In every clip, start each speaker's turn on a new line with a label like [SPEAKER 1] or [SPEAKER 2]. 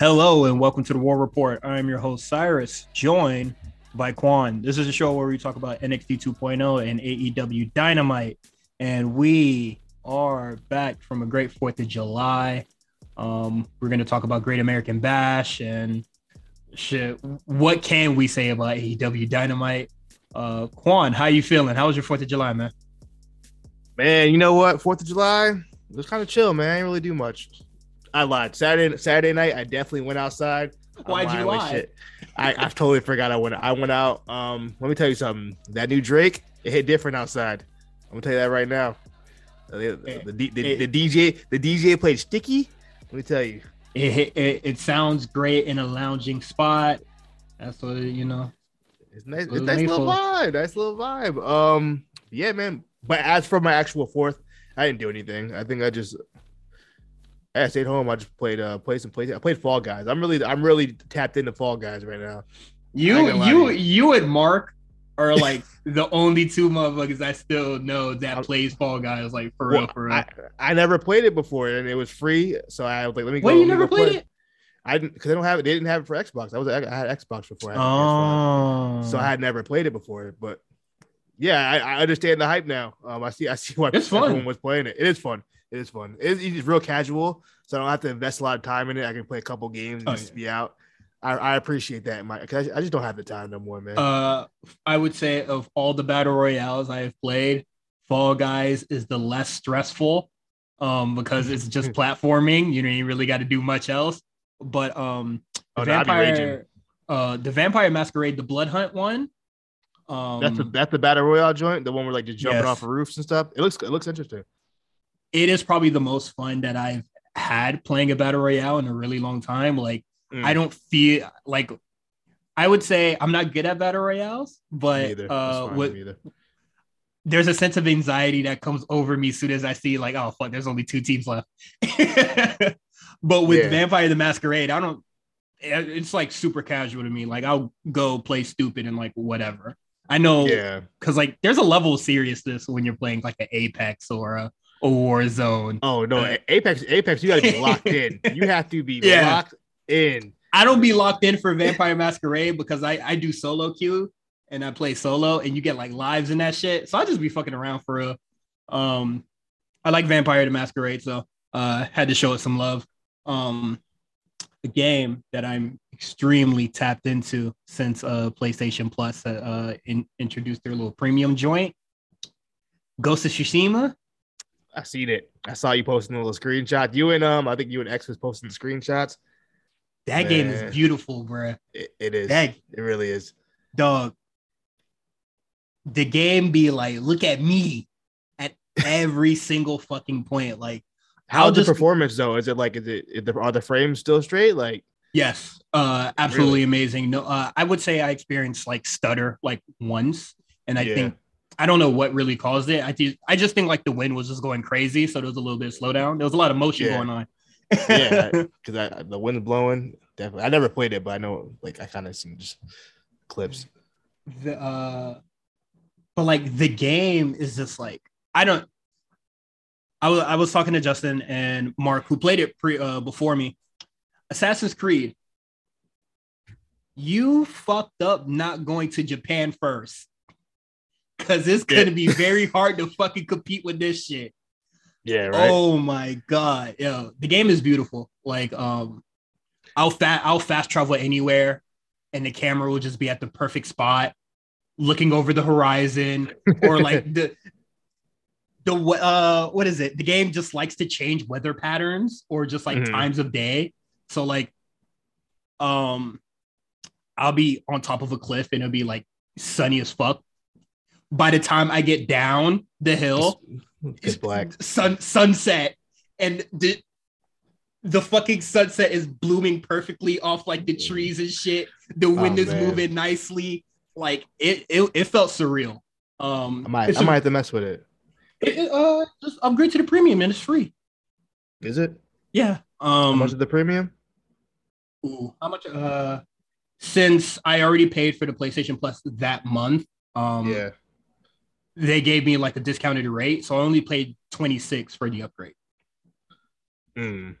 [SPEAKER 1] Hello and welcome to the War Report. I'm your host Cyrus, joined by Quan. This is a show where we talk about NXT 2.0 and AEW Dynamite, and we are back from a great Fourth of July. Um, we're going to talk about Great American Bash and shit. What can we say about AEW Dynamite? Uh, Quan, how you feeling? How was your Fourth of July, man?
[SPEAKER 2] Man, you know what? Fourth of July it was kind of chill, man. I didn't really do much. I lied. Saturday Saturday night, I definitely went outside.
[SPEAKER 1] Why'd you lie?
[SPEAKER 2] I, I totally forgot I went. I went out. Um, let me tell you something. That new Drake, it hit different outside. I'm gonna tell you that right now. The, the, the, the, the DJ, the DJ played sticky. Let me tell you,
[SPEAKER 1] it, it, it sounds great in a lounging spot. That's what you know.
[SPEAKER 2] It's nice. It's nice little vibe. Nice little vibe. Um, yeah, man. But as for my actual fourth, I didn't do anything. I think I just I stayed home. I just played uh played some plays. I played Fall Guys. I'm really I'm really tapped into Fall Guys right now.
[SPEAKER 1] You you you and Mark are like the only two motherfuckers I still know that plays Fall Guys. Like for well, real, for real.
[SPEAKER 2] I, I, never played it before, and it was free. So I was like, let me go.
[SPEAKER 1] Wait, you never played play. it?
[SPEAKER 2] I didn't because they don't have it. They didn't have it for Xbox. I was I had Xbox before. I oh, so I had never played it before. But yeah, I, I understand the hype now. Um, I see I see why
[SPEAKER 1] it's
[SPEAKER 2] everyone
[SPEAKER 1] fun.
[SPEAKER 2] was playing it. It is fun. It is fun. It's, it's real casual, so I don't have to invest a lot of time in it. I can play a couple games and oh, just yeah. be out. I, I, appreciate that. My, I, I just don't have the time no more, man.
[SPEAKER 1] Uh, I would say of all the battle royales I have played, Fall Guys is the less stressful, um, because it's just platforming. You know, you really got to do much else. But um, oh, Vampire, uh, the Vampire Masquerade, the Blood Hunt one.
[SPEAKER 2] Um, that's the that's the battle royale joint, the one where like just jumping yes. off of roofs and stuff. It looks it looks interesting
[SPEAKER 1] it is probably the most fun that I've had playing a battle royale in a really long time. Like mm. I don't feel like I would say I'm not good at battle royales, but uh, what, there's a sense of anxiety that comes over me as soon as I see like, oh fuck, there's only two teams left. but with yeah. Vampire the Masquerade, I don't. It's like super casual to me. Like I'll go play stupid and like whatever. I know,
[SPEAKER 2] yeah,
[SPEAKER 1] because like there's a level of seriousness when you're playing like an Apex or a a war zone.
[SPEAKER 2] Oh no, uh, Apex, Apex, you got to be locked in. You have to be yeah. locked in.
[SPEAKER 1] I don't be locked in for Vampire Masquerade because I I do solo queue and I play solo and you get like lives and that shit. So I just be fucking around for real. Um, I like Vampire the Masquerade, so uh, had to show it some love. Um, the game that I'm extremely tapped into since uh PlayStation Plus uh, uh in, introduced their little premium joint. Ghost of Tsushima
[SPEAKER 2] I seen it. I saw you posting a little screenshot. You and um, I think you and X was posting the screenshots.
[SPEAKER 1] That Man. game is beautiful, bro.
[SPEAKER 2] It, it is. That, it really is.
[SPEAKER 1] Dog. The game be like, look at me at every single fucking point. Like,
[SPEAKER 2] how's the performance though? Is it like, is it, is the, are the frames still straight? Like,
[SPEAKER 1] yes, uh, absolutely really? amazing. No, uh, I would say I experienced like stutter like once, and I yeah. think I don't know what really caused it. I th- I just think like the wind was just going crazy, so there was a little bit of slowdown. There was a lot of motion yeah. going on.
[SPEAKER 2] yeah, because the wind's blowing. Definitely, I never played it, but I know like I kind of seen just clips.
[SPEAKER 1] The uh, but like the game is just like I don't. I was I was talking to Justin and Mark who played it pre uh, before me. Assassin's Creed. You fucked up not going to Japan first because it's gonna yeah. be very hard to fucking compete with this shit.
[SPEAKER 2] Yeah, right.
[SPEAKER 1] Oh my god, yo, the game is beautiful. Like, um, I'll fast I'll fast travel anywhere, and the camera will just be at the perfect spot, looking over the horizon, or like the the uh what is it? The game just likes to change weather patterns or just like mm-hmm. times of day. So like, um, I'll be on top of a cliff and it'll be like sunny as fuck by the time I get down the hill,
[SPEAKER 2] it's, black.
[SPEAKER 1] Sun sunset, and the the fucking sunset is blooming perfectly off like the trees and shit. The oh, wind oh, is man. moving nicely. Like it, it, it felt surreal. Um,
[SPEAKER 2] I might, I might have to mess with it.
[SPEAKER 1] it. Uh, just upgrade to the premium and it's free.
[SPEAKER 2] Is it?
[SPEAKER 1] Yeah.
[SPEAKER 2] Um, how much is the premium?
[SPEAKER 1] Ooh, how much? Uh, since I already paid for the PlayStation Plus that month. Um,
[SPEAKER 2] yeah
[SPEAKER 1] they gave me like a discounted rate, so I only paid 26 for the upgrade.
[SPEAKER 2] Mm.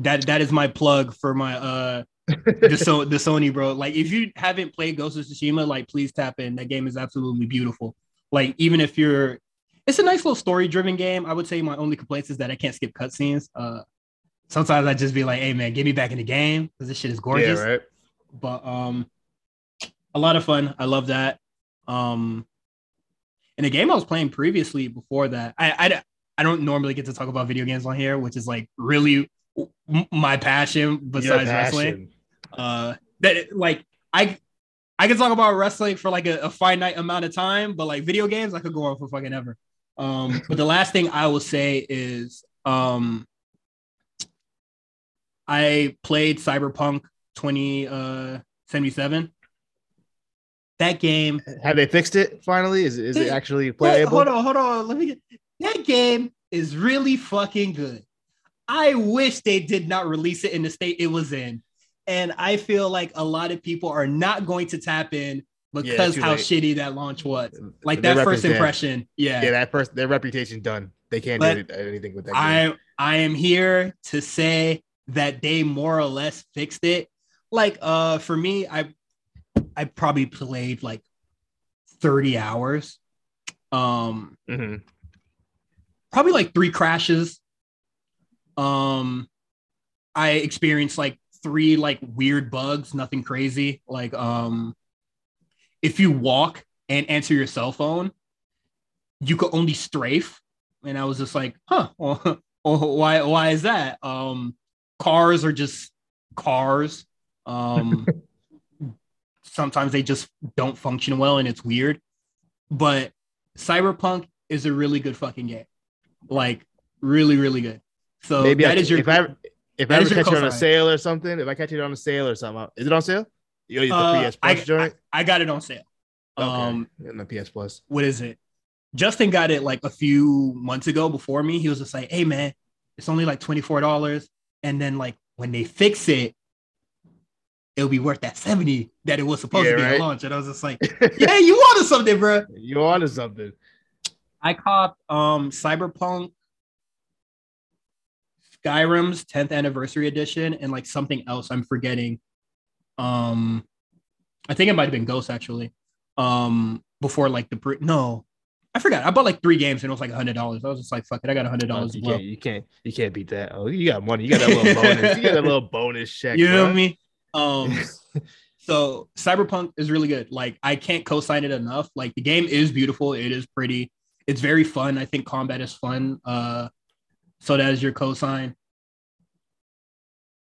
[SPEAKER 1] that that is my plug for my uh the, so the Sony bro. Like if you haven't played Ghost of Tsushima, like please tap in. That game is absolutely beautiful. Like even if you're it's a nice little story driven game. I would say my only complaints is that I can't skip cutscenes. Uh sometimes I just be like, hey man, get me back in the game because this shit is gorgeous. Yeah, right. But um a lot of fun. I love that. Um in a game I was playing previously before that, I, I I don't normally get to talk about video games on here, which is like really my passion besides passion. wrestling. Uh, that like I I can talk about wrestling for like a, a, finite amount of time, but like video games, I could go on for fucking ever. Um, but the last thing I will say is um, I played Cyberpunk 2077. That game.
[SPEAKER 2] Have they fixed it finally? Is, is it actually playable?
[SPEAKER 1] Hold on, hold on. Let me get that game is really fucking good. I wish they did not release it in the state it was in. And I feel like a lot of people are not going to tap in because yeah, how late. shitty that launch was. Like their that first impression. Yeah.
[SPEAKER 2] Yeah, that first their reputation done. They can't but do anything with that.
[SPEAKER 1] Game. I I am here to say that they more or less fixed it. Like uh for me, I I probably played like 30 hours. Um mm-hmm. probably like three crashes. Um I experienced like three like weird bugs, nothing crazy. Like um if you walk and answer your cell phone, you could only strafe. And I was just like, huh, well, why why is that? Um cars are just cars. Um sometimes they just don't function well and it's weird. But Cyberpunk is a really good fucking game. Like really, really good. So maybe
[SPEAKER 2] that
[SPEAKER 1] I, is your
[SPEAKER 2] if I if I ever catch it on a sale or something, if I catch it on a sale or something, is it on sale?
[SPEAKER 1] You the uh, PS Plus I, joint? I, I, got it on sale.
[SPEAKER 2] Okay. Um, in the PS Plus.
[SPEAKER 1] What is it? Justin got it like a few months ago before me. He was just like, "Hey man, it's only like twenty four dollars." And then like when they fix it, it'll be worth that 70 that it was supposed yeah, to be right? at launch. And I was just like, yeah, you wanted something, bro.
[SPEAKER 2] You wanted something.
[SPEAKER 1] I caught um Cyberpunk Skyrim's 10th anniversary edition and like something else I'm forgetting. Um I think it might have been Ghost actually. Um before like the pre- no, I forgot. I bought like three games and it was like hundred dollars. I was just like, fuck it, I got hundred dollars.
[SPEAKER 2] You, can't, you can't, you can't beat that. Oh, you got money. You got that little bonus. You got a little bonus check.
[SPEAKER 1] You know what I mean? Um, so Cyberpunk is really good. Like I can't co-sign it enough. Like the game is beautiful. It is pretty. It's very fun. I think combat is fun. Uh, so that is your co-sign.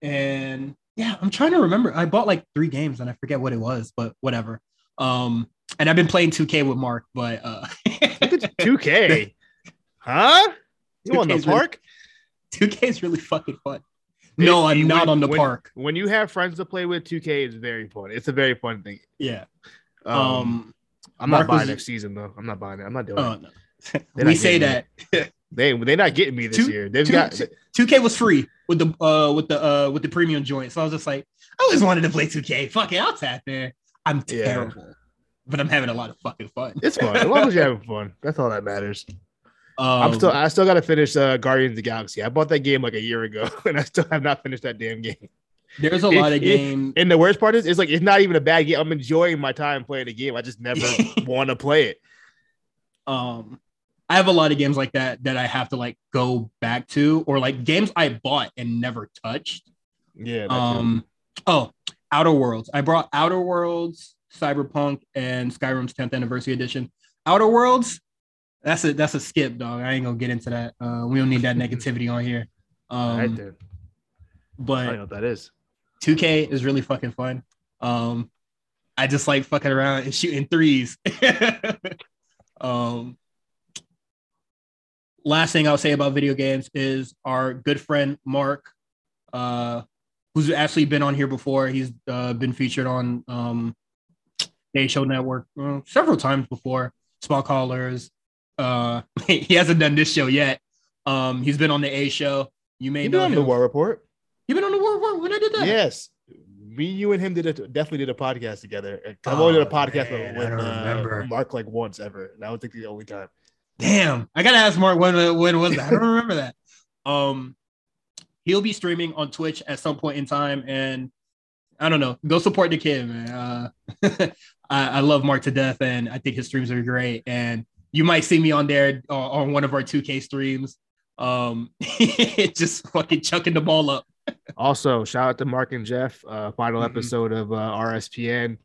[SPEAKER 1] And yeah, I'm trying to remember. I bought like three games and I forget what it was, but whatever. Um, and I've been playing 2K with Mark, but uh
[SPEAKER 2] 2K, huh? You on the park?
[SPEAKER 1] Really, 2K is really fucking fun. No, I'm not when, on the
[SPEAKER 2] when,
[SPEAKER 1] park.
[SPEAKER 2] When you have friends to play with, 2K is very fun. It's a very fun thing.
[SPEAKER 1] Yeah.
[SPEAKER 2] Um, um I'm Mark not buying was, next season though. I'm not buying it. I'm not doing oh,
[SPEAKER 1] it. No. we say that.
[SPEAKER 2] they they're not getting me this two, year. They've two, got
[SPEAKER 1] 2K was free with the uh with the uh with the premium joint. So I was just like, I always wanted to play 2K. Fuck it, I'll tap there. I'm terrible. Yeah. But I'm having a lot of fucking fun.
[SPEAKER 2] It's fun. As long as you're having fun. That's all that matters. Um, I'm still I still gotta finish uh, Guardians of the Galaxy. I bought that game like a year ago, and I still have not finished that damn game.
[SPEAKER 1] There's a it, lot of games.
[SPEAKER 2] And the worst part is, it's like it's not even a bad game. I'm enjoying my time playing the game. I just never want to play it.
[SPEAKER 1] Um, I have a lot of games like that that I have to like go back to, or like games I bought and never touched.
[SPEAKER 2] Yeah.
[SPEAKER 1] Um. Oh, Outer Worlds. I brought Outer Worlds, Cyberpunk, and Skyrim's 10th anniversary edition. Outer Worlds that's a that's a skip, dog. I ain't gonna get into that. Uh, we don't need that negativity on here. Um, right there. But
[SPEAKER 2] I know what that is.
[SPEAKER 1] 2K is really fucking fun. Um, I just like fucking around and shooting threes. um, last thing I'll say about video games is our good friend Mark, uh, who's actually been on here before. He's uh, been featured on um, Day Show Network uh, several times before. Small callers, uh, he hasn't done this show yet. Um, he's been on the A show. You may know
[SPEAKER 2] on the War Report.
[SPEAKER 1] You've been on the War Report when I did that?
[SPEAKER 2] Yes. Me, you, and him did a, definitely did a podcast together. I've oh, only did a podcast man, with, uh, Mark like once ever. And I would think the only time.
[SPEAKER 1] Damn, I gotta ask Mark when when was that? I don't remember that. Um, he'll be streaming on Twitch at some point in time, and I don't know, go support the kid, man. Uh, I, I, love Mark to death, and I think his streams are great. And you might see me on there uh, on one of our 2K streams, um, just fucking chucking the ball up.
[SPEAKER 2] also, shout out to Mark and Jeff. Uh, final mm-hmm. episode of uh, RSPN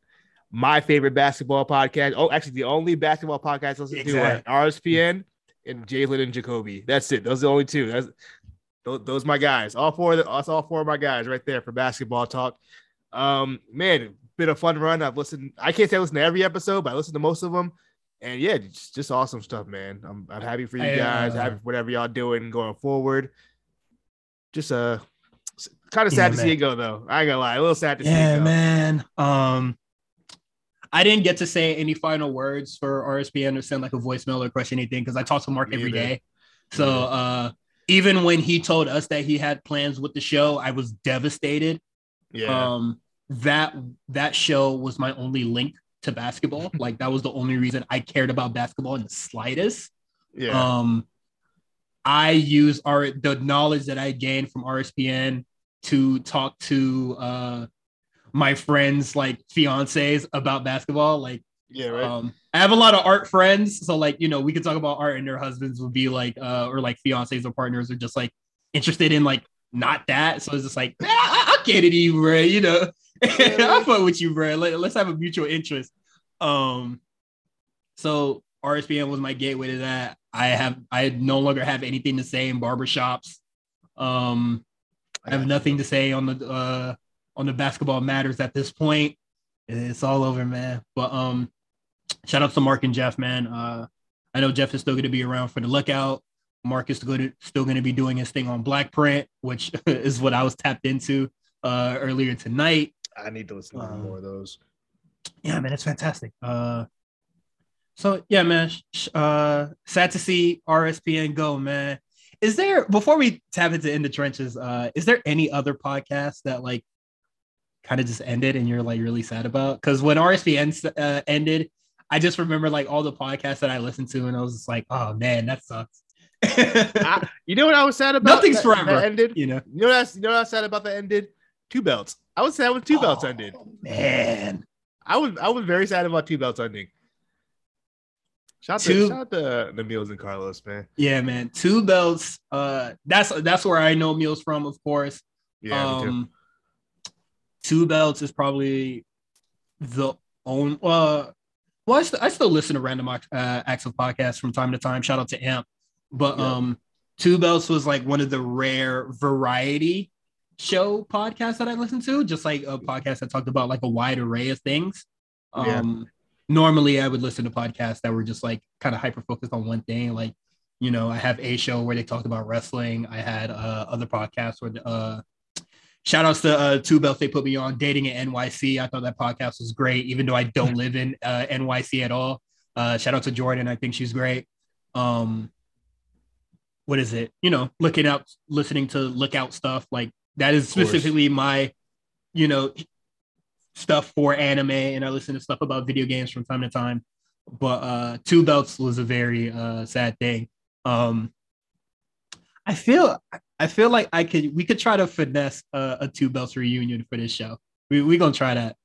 [SPEAKER 2] my favorite basketball podcast. Oh, actually, the only basketball podcast I listen exactly. to are RSPN and Jalen and Jacoby. That's it. Those are the only two. That's those, those my guys. All four of the, that's all four of my guys right there for basketball talk. Um, man, been a fun run. I've listened. I can't say I listen to every episode, but I listen to most of them. And yeah, just, just awesome stuff, man. I'm, I'm happy for you I, guys. Uh, happy for whatever y'all doing going forward. Just uh, kind of sad yeah, to man. see it go though. I ain't gonna lie, a little sad to
[SPEAKER 1] yeah, see it go. man. Um, I didn't get to say any final words for RSPN or send like a voicemail or question anything because I talk to Mark every day. So uh, even when he told us that he had plans with the show, I was devastated. Yeah. Um, that that show was my only link to basketball. like that was the only reason I cared about basketball in the slightest. Yeah. Um, I use our the knowledge that I gained from RSPN to talk to uh my friends like fiancés about basketball. Like,
[SPEAKER 2] yeah, right. Um,
[SPEAKER 1] I have a lot of art friends, so like you know we could talk about art, and their husbands would be like, uh, or like fiancés or partners are just like interested in like not that. So it's just like ah, I'll get it, you, bro. You know, I'll fuck with you, bro. Let, let's have a mutual interest. Um, so RSPN was my gateway to that. I have I no longer have anything to say in barbershops. Um, I have nothing to say on the uh on the basketball matters at this point. It's all over, man. But um, shout out to Mark and Jeff, man. Uh, I know Jeff is still going to be around for the lookout. Mark is still going to be doing his thing on Black Print, which is what I was tapped into uh, earlier tonight.
[SPEAKER 2] I need to listen to um, more of those.
[SPEAKER 1] Yeah, man, it's fantastic. Uh, so yeah, man. Uh, sad to see RSPN go, man. Is there before we tap into in the trenches? Uh, is there any other podcast that like kind of just ended and you're like really sad about? Because when RSPN uh, ended, I just remember like all the podcasts that I listened to, and I was just like, oh man, that sucks.
[SPEAKER 2] I, you know what I was sad about?
[SPEAKER 1] Nothing's that, forever.
[SPEAKER 2] That ended. You know. You know what? I, you know what I was sad about that ended? Two belts. I was sad when Two belts ended.
[SPEAKER 1] Man,
[SPEAKER 2] I was I was very sad about two belts ending. Shout two, to, shout out to the Meals and Carlos, man.
[SPEAKER 1] Yeah, man. Two belts. Uh, that's that's where I know Meals from, of course. Yeah, um, two belts is probably the own. Uh, well, I, st- I still listen to random uh, acts of podcasts from time to time. Shout out to Amp, but yeah. um, two belts was like one of the rare variety show podcast that I listen to. Just like a podcast that talked about like a wide array of things. Um, yeah. normally I would listen to podcasts that were just like kind of hyper focused on one thing. Like, you know, I have a show where they talked about wrestling. I had uh, other podcasts where uh, Shout outs to uh, Two Belts they put me on dating in NYC. I thought that podcast was great, even though I don't live in uh, NYC at all. Uh, shout out to Jordan. I think she's great. Um, what is it? You know, looking out, listening to lookout stuff like that is specifically my, you know, stuff for anime, and I listen to stuff about video games from time to time. But uh, Two Belts was a very uh, sad thing. Um, I feel I feel like I could we could try to finesse a, a two belts reunion for this show. We we gonna try that.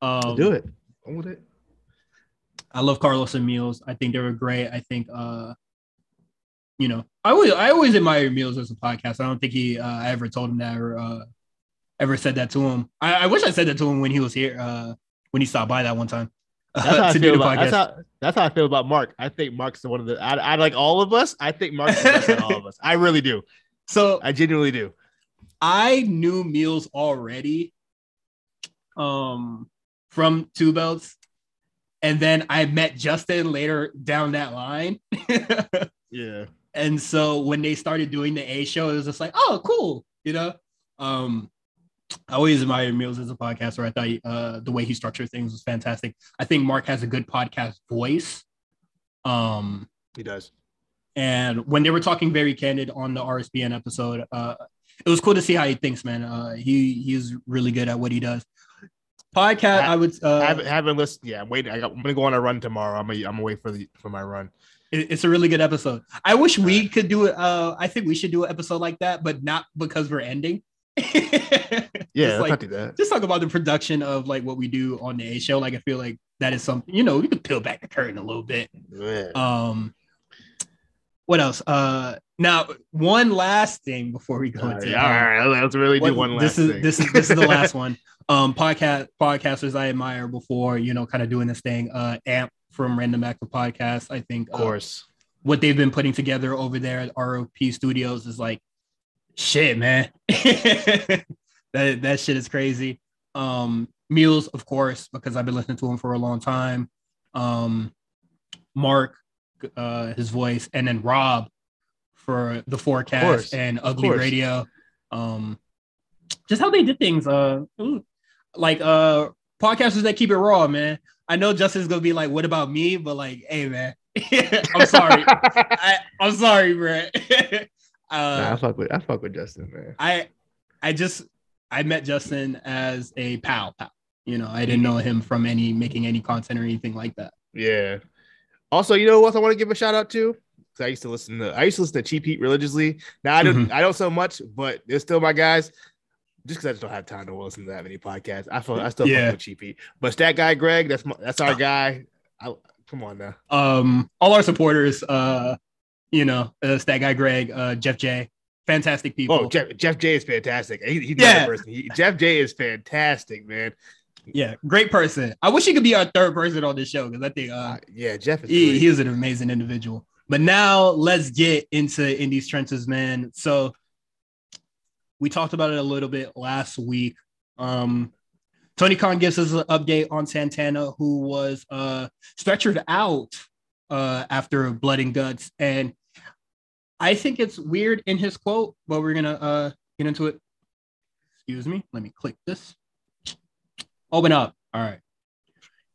[SPEAKER 2] Um, do it. I'm with it.
[SPEAKER 1] I love Carlos and Meals. I think they were great. I think uh you know, I always I always admire Meals as a podcast. I don't think he uh, I ever told him that or uh, ever said that to him. I, I wish I said that to him when he was here, uh, when he stopped by that one time.
[SPEAKER 2] That's how, I feel about, that's, how, that's how I feel about Mark. I think Mark's the one of the I, I like all of us. I think Mark's the best all of us. I really do.
[SPEAKER 1] So
[SPEAKER 2] I genuinely do.
[SPEAKER 1] I knew Meals already um from Two Belts. And then I met Justin later down that line.
[SPEAKER 2] yeah.
[SPEAKER 1] And so when they started doing the A show, it was just like, oh, cool. You know? Um, I always admire Meals as a podcaster. I thought uh, the way he structured things was fantastic. I think Mark has a good podcast voice. Um,
[SPEAKER 2] he does.
[SPEAKER 1] And when they were talking very candid on the RSPN episode, uh, it was cool to see how he thinks, man. Uh, he he's really good at what he does. Podcast, I, I would uh,
[SPEAKER 2] haven't, haven't listened. Yeah, wait. I got, I'm gonna go on a run tomorrow. I'm gonna, I'm gonna wait for the for my run.
[SPEAKER 1] It, it's a really good episode. I wish we could do it. Uh, I think we should do an episode like that, but not because we're ending.
[SPEAKER 2] yeah,
[SPEAKER 1] like,
[SPEAKER 2] do that.
[SPEAKER 1] Just talk about the production of like what we do on the A show. Like I feel like that is something you know we could peel back the curtain a little bit.
[SPEAKER 2] Yeah.
[SPEAKER 1] Um, what else? Uh, now one last thing before we go into
[SPEAKER 2] all right, all right, let's really do one last
[SPEAKER 1] this is
[SPEAKER 2] thing.
[SPEAKER 1] this is this is the last one. Um, podcast podcasters I admire before you know kind of doing this thing. Uh, Amp from Random Acts of Podcast. I think,
[SPEAKER 2] of course,
[SPEAKER 1] uh, what they've been putting together over there at ROP Studios is like shit, man. that that shit is crazy. Um, Mules, of course, because I've been listening to him for a long time. Um, Mark, uh, his voice, and then Rob for the forecast and Ugly Radio. Um, just how they did things. Uh, like uh, podcasters that keep it raw, man. I know Justin's gonna be like, "What about me?" But like, hey, man, I'm sorry. I, am sorry, bro. uh,
[SPEAKER 2] nah, I fuck with I fuck with Justin, man.
[SPEAKER 1] I I just I met Justin as a pal, pal. You know, I didn't know him from any making any content or anything like that.
[SPEAKER 2] Yeah. Also, you know what I want to give a shout out to? Because I used to listen to I used to listen to Cheap Heat religiously. Now I don't mm-hmm. I don't so much, but they're still my guys. Just because I just don't have time to listen to that many podcasts. I feel I still yeah. fuck with Cheap Heat. But that guy Greg, that's my, that's our guy. I, come on now.
[SPEAKER 1] Um, all our supporters, uh, you know, uh, that guy Greg, uh, Jeff J, fantastic people.
[SPEAKER 2] Oh, Jeff, Jeff J is fantastic. He, he's yeah. person. He, Jeff J is fantastic, man.
[SPEAKER 1] Yeah, great person. I wish he could be our third person on the show because I think, uh, uh,
[SPEAKER 2] yeah, Jeff is
[SPEAKER 1] he, he is an amazing individual. But now let's get into In the Trenches, man. So we talked about it a little bit last week. Um, Tony Khan gives us an update on Santana, who was uh, stretchered out uh, after blood and guts. And I think it's weird in his quote, but we're going to uh, get into it. Excuse me. Let me click this. Open up. All right.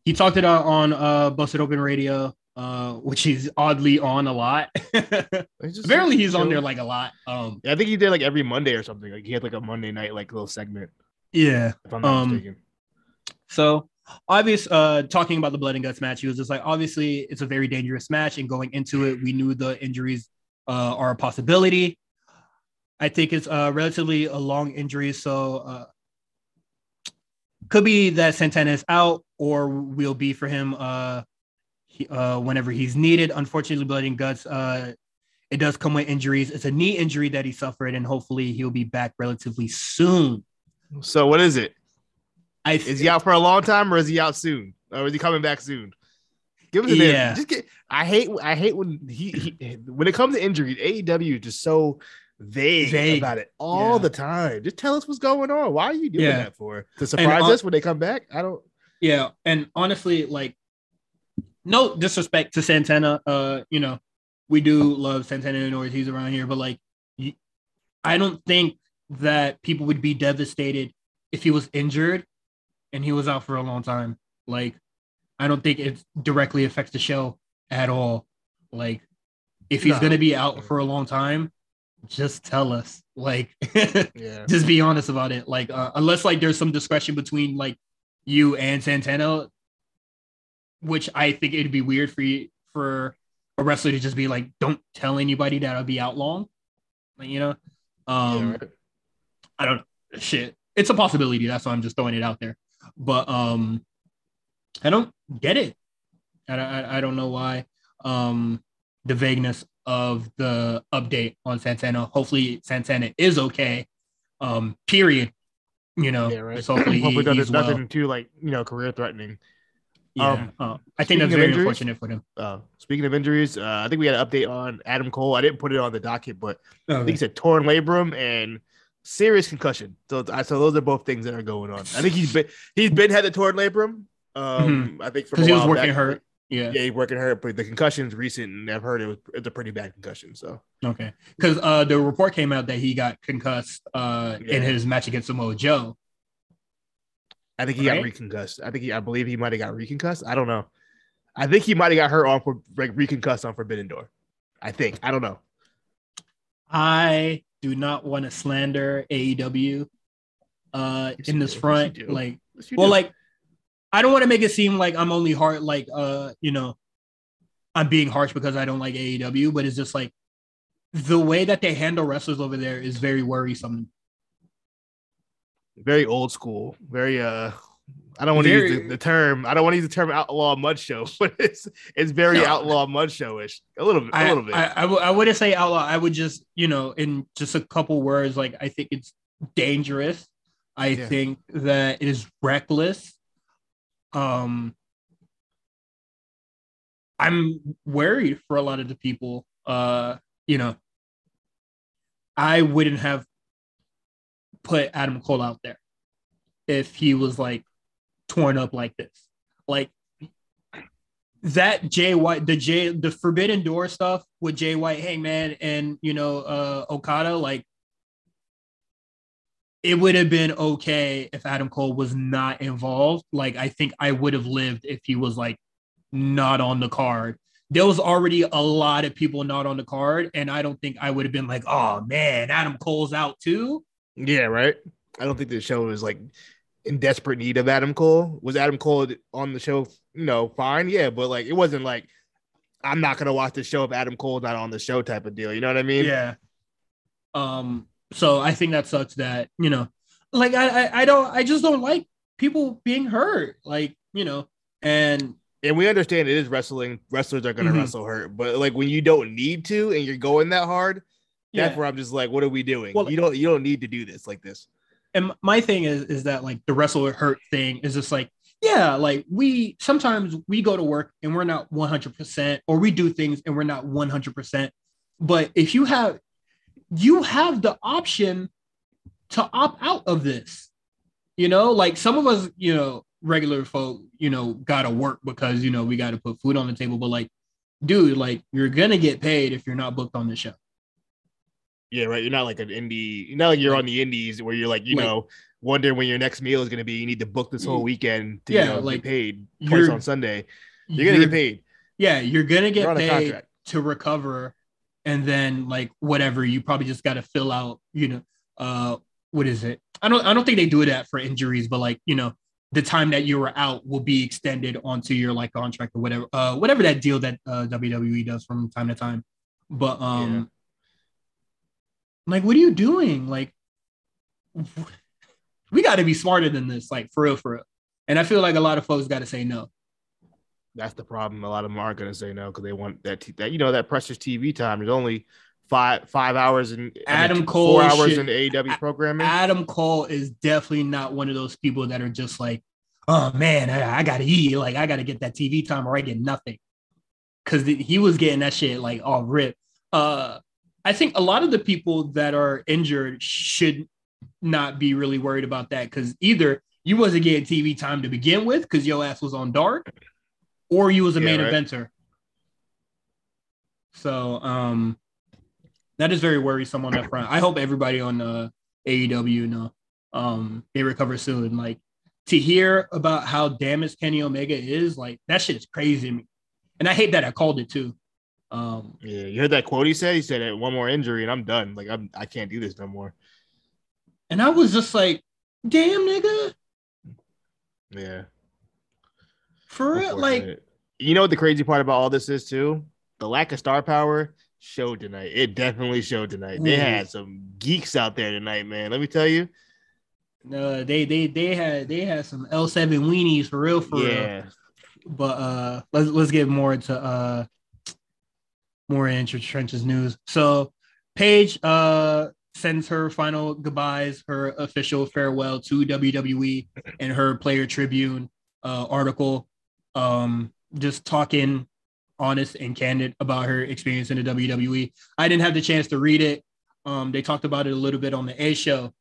[SPEAKER 1] He talked it out on uh, Busted Open Radio, uh, which he's oddly on a lot. Apparently, he's on there like a lot. Um,
[SPEAKER 2] yeah, I think he did like every Monday or something. Like he had like a Monday night like little segment.
[SPEAKER 1] Yeah. If I'm not um, mistaken. So obvious uh talking about the blood and guts match, he was just like, obviously it's a very dangerous match, and going into it, we knew the injuries uh, are a possibility. I think it's uh relatively a long injury, so uh could be that Santana is out or will be for him uh, uh whenever he's needed. Unfortunately, blood and guts uh it does come with injuries. It's a knee injury that he suffered, and hopefully he'll be back relatively soon.
[SPEAKER 2] So what is it? I th- is he out for a long time or is he out soon? Or is he coming back soon? Give us an yeah. Just get. I hate. I hate when he, he when it comes to injuries. AEW is just so vague, vague. about it all yeah. the time. Just tell us what's going on. Why are you doing yeah. that for? To surprise us when they come back? I don't.
[SPEAKER 1] Yeah, and honestly, like, no disrespect to Santana. Uh, you know, we do love Santana and Ortiz around here, but like, I don't think that people would be devastated if he was injured and he was out for a long time. Like, I don't think it directly affects the show at all. Like, if he's no. gonna be out for a long time, just tell us. Like, yeah. just be honest about it. Like, uh, unless like there's some discretion between like you and Santana, which I think it'd be weird for you for a wrestler to just be like, don't tell anybody that I'll be out long. Like, you know, um, yeah, right. I don't shit. It's a possibility. That's why I'm just throwing it out there but um, I don't get it. I, I, I don't know why. Um, the vagueness of the update on Santana. Hopefully Santana is okay. Um, period. You know,
[SPEAKER 2] yeah, right. hopefully, hopefully he, nothing, nothing too like you know career threatening.
[SPEAKER 1] Yeah, um, uh, I think that's very injuries, unfortunate for him.
[SPEAKER 2] Uh, speaking of injuries, uh, I think we had an update on Adam Cole. I didn't put it on the docket, but okay. I think he said torn labrum and serious concussion. So, so those are both things that are going on. I think he's been he's been had the torn labrum. Um, mm-hmm. I think
[SPEAKER 1] because he was working back, hurt. Yeah,
[SPEAKER 2] yeah, he's working hurt, but the concussion's recent, and I've heard it was it's a pretty bad concussion. So
[SPEAKER 1] okay, because uh, the report came out that he got concussed uh, yeah. in his match against Samoa Joe.
[SPEAKER 2] I think he right? got reconcussed. I think he, I believe he might have got reconcussed. I don't know. I think he might have got hurt on for like reconcussed on Forbidden Door. I think. I don't know.
[SPEAKER 1] I do not want to slander AEW uh yes, in this do. front. Yes, like yes, well, do. like I don't want to make it seem like I'm only hard like uh, you know, I'm being harsh because I don't like AEW, but it's just like the way that they handle wrestlers over there is very worrisome.
[SPEAKER 2] Very old school. Very uh I don't want to use the, the, term. I don't want to use the term outlaw mud show, but it's it's very no, outlaw mud showish. A little bit. A little bit.
[SPEAKER 1] I, I, I, w- I wouldn't say outlaw. I would just you know in just a couple words like I think it's dangerous. I yeah. think that it is reckless. Um, I'm worried for a lot of the people. Uh, you know, I wouldn't have put Adam Cole out there if he was like torn up like this. Like that Jay White, the Jay, the Forbidden Door stuff with Jay White, Hangman, and you know uh Okada, like it would have been okay if Adam Cole was not involved. Like I think I would have lived if he was like not on the card. There was already a lot of people not on the card, and I don't think I would have been like, oh man, Adam Cole's out too.
[SPEAKER 2] Yeah, right. I don't think the show was like in desperate need of Adam Cole. Was Adam Cole on the show? You know, fine, yeah, but like it wasn't like I'm not gonna watch the show if Adam Cole's not on the show type of deal. You know what I mean?
[SPEAKER 1] Yeah. Um. So I think that sucks. That you know, like I I, I don't I just don't like people being hurt. Like you know, and
[SPEAKER 2] and we understand it is wrestling. Wrestlers are gonna mm-hmm. wrestle hurt, but like when you don't need to and you're going that hard, that's where I'm just like, what are we doing? Well, you don't you don't need to do this like this.
[SPEAKER 1] And my thing is is that like the wrestler hurt thing is just like yeah like we sometimes we go to work and we're not 100% or we do things and we're not 100% but if you have you have the option to opt out of this. You know like some of us you know regular folk you know gotta work because you know we gotta put food on the table. But like dude like you're gonna get paid if you're not booked on the show
[SPEAKER 2] yeah, right. You're not like an indie. You're not like you're on the indies where you're like, you like, know, wondering when your next meal is going to be. You need to book this whole weekend to yeah, you know, like paid twice on Sunday. You're, you're, gonna get paid.
[SPEAKER 1] Yeah, you're gonna get paid to recover, and then like whatever. You probably just got to fill out. You know, uh, what is it? I don't. I don't think they do that for injuries, but like you know, the time that you were out will be extended onto your like contract or whatever. Uh, whatever that deal that uh, WWE does from time to time. But um. Like, what are you doing? Like, we got to be smarter than this, like for real, for real. And I feel like a lot of folks got to say no.
[SPEAKER 2] That's the problem. A lot of them aren't going to say no because they want that, t- that you know that precious TV time. There's only five five hours in
[SPEAKER 1] Adam I mean, Cole
[SPEAKER 2] four hours should, in AEW programming.
[SPEAKER 1] Adam Cole is definitely not one of those people that are just like, oh man, I, I gotta eat, like I gotta get that TV time or I get nothing. Cause he was getting that shit like all rip. Uh I think a lot of the people that are injured should not be really worried about that because either you wasn't getting TV time to begin with because your ass was on dark, or you was a yeah, main right. eventer. So um that is very worrisome on that front. I hope everybody on uh, AEW you know um they recover soon. Like to hear about how damaged Kenny Omega is, like that shit is crazy to me. And I hate that I called it too. Um,
[SPEAKER 2] yeah, you heard that quote he said? He said, "One more injury and I'm done. Like I'm, I can't do this no more."
[SPEAKER 1] And I was just like, "Damn, nigga."
[SPEAKER 2] Yeah.
[SPEAKER 1] For real, like.
[SPEAKER 2] You know what the crazy part about all this is too? The lack of star power showed tonight. It definitely showed tonight. They had some geeks out there tonight, man. Let me tell you.
[SPEAKER 1] No, they they they had they had some L seven weenies for real for yeah. real. But uh, let's let's get more into uh more into Trenches news. So Paige uh sends her final goodbyes, her official farewell to WWE and her Player Tribune uh, article, um, just talking honest and candid about her experience in the WWE. I didn't have the chance to read it. Um, they talked about it a little bit on the A show,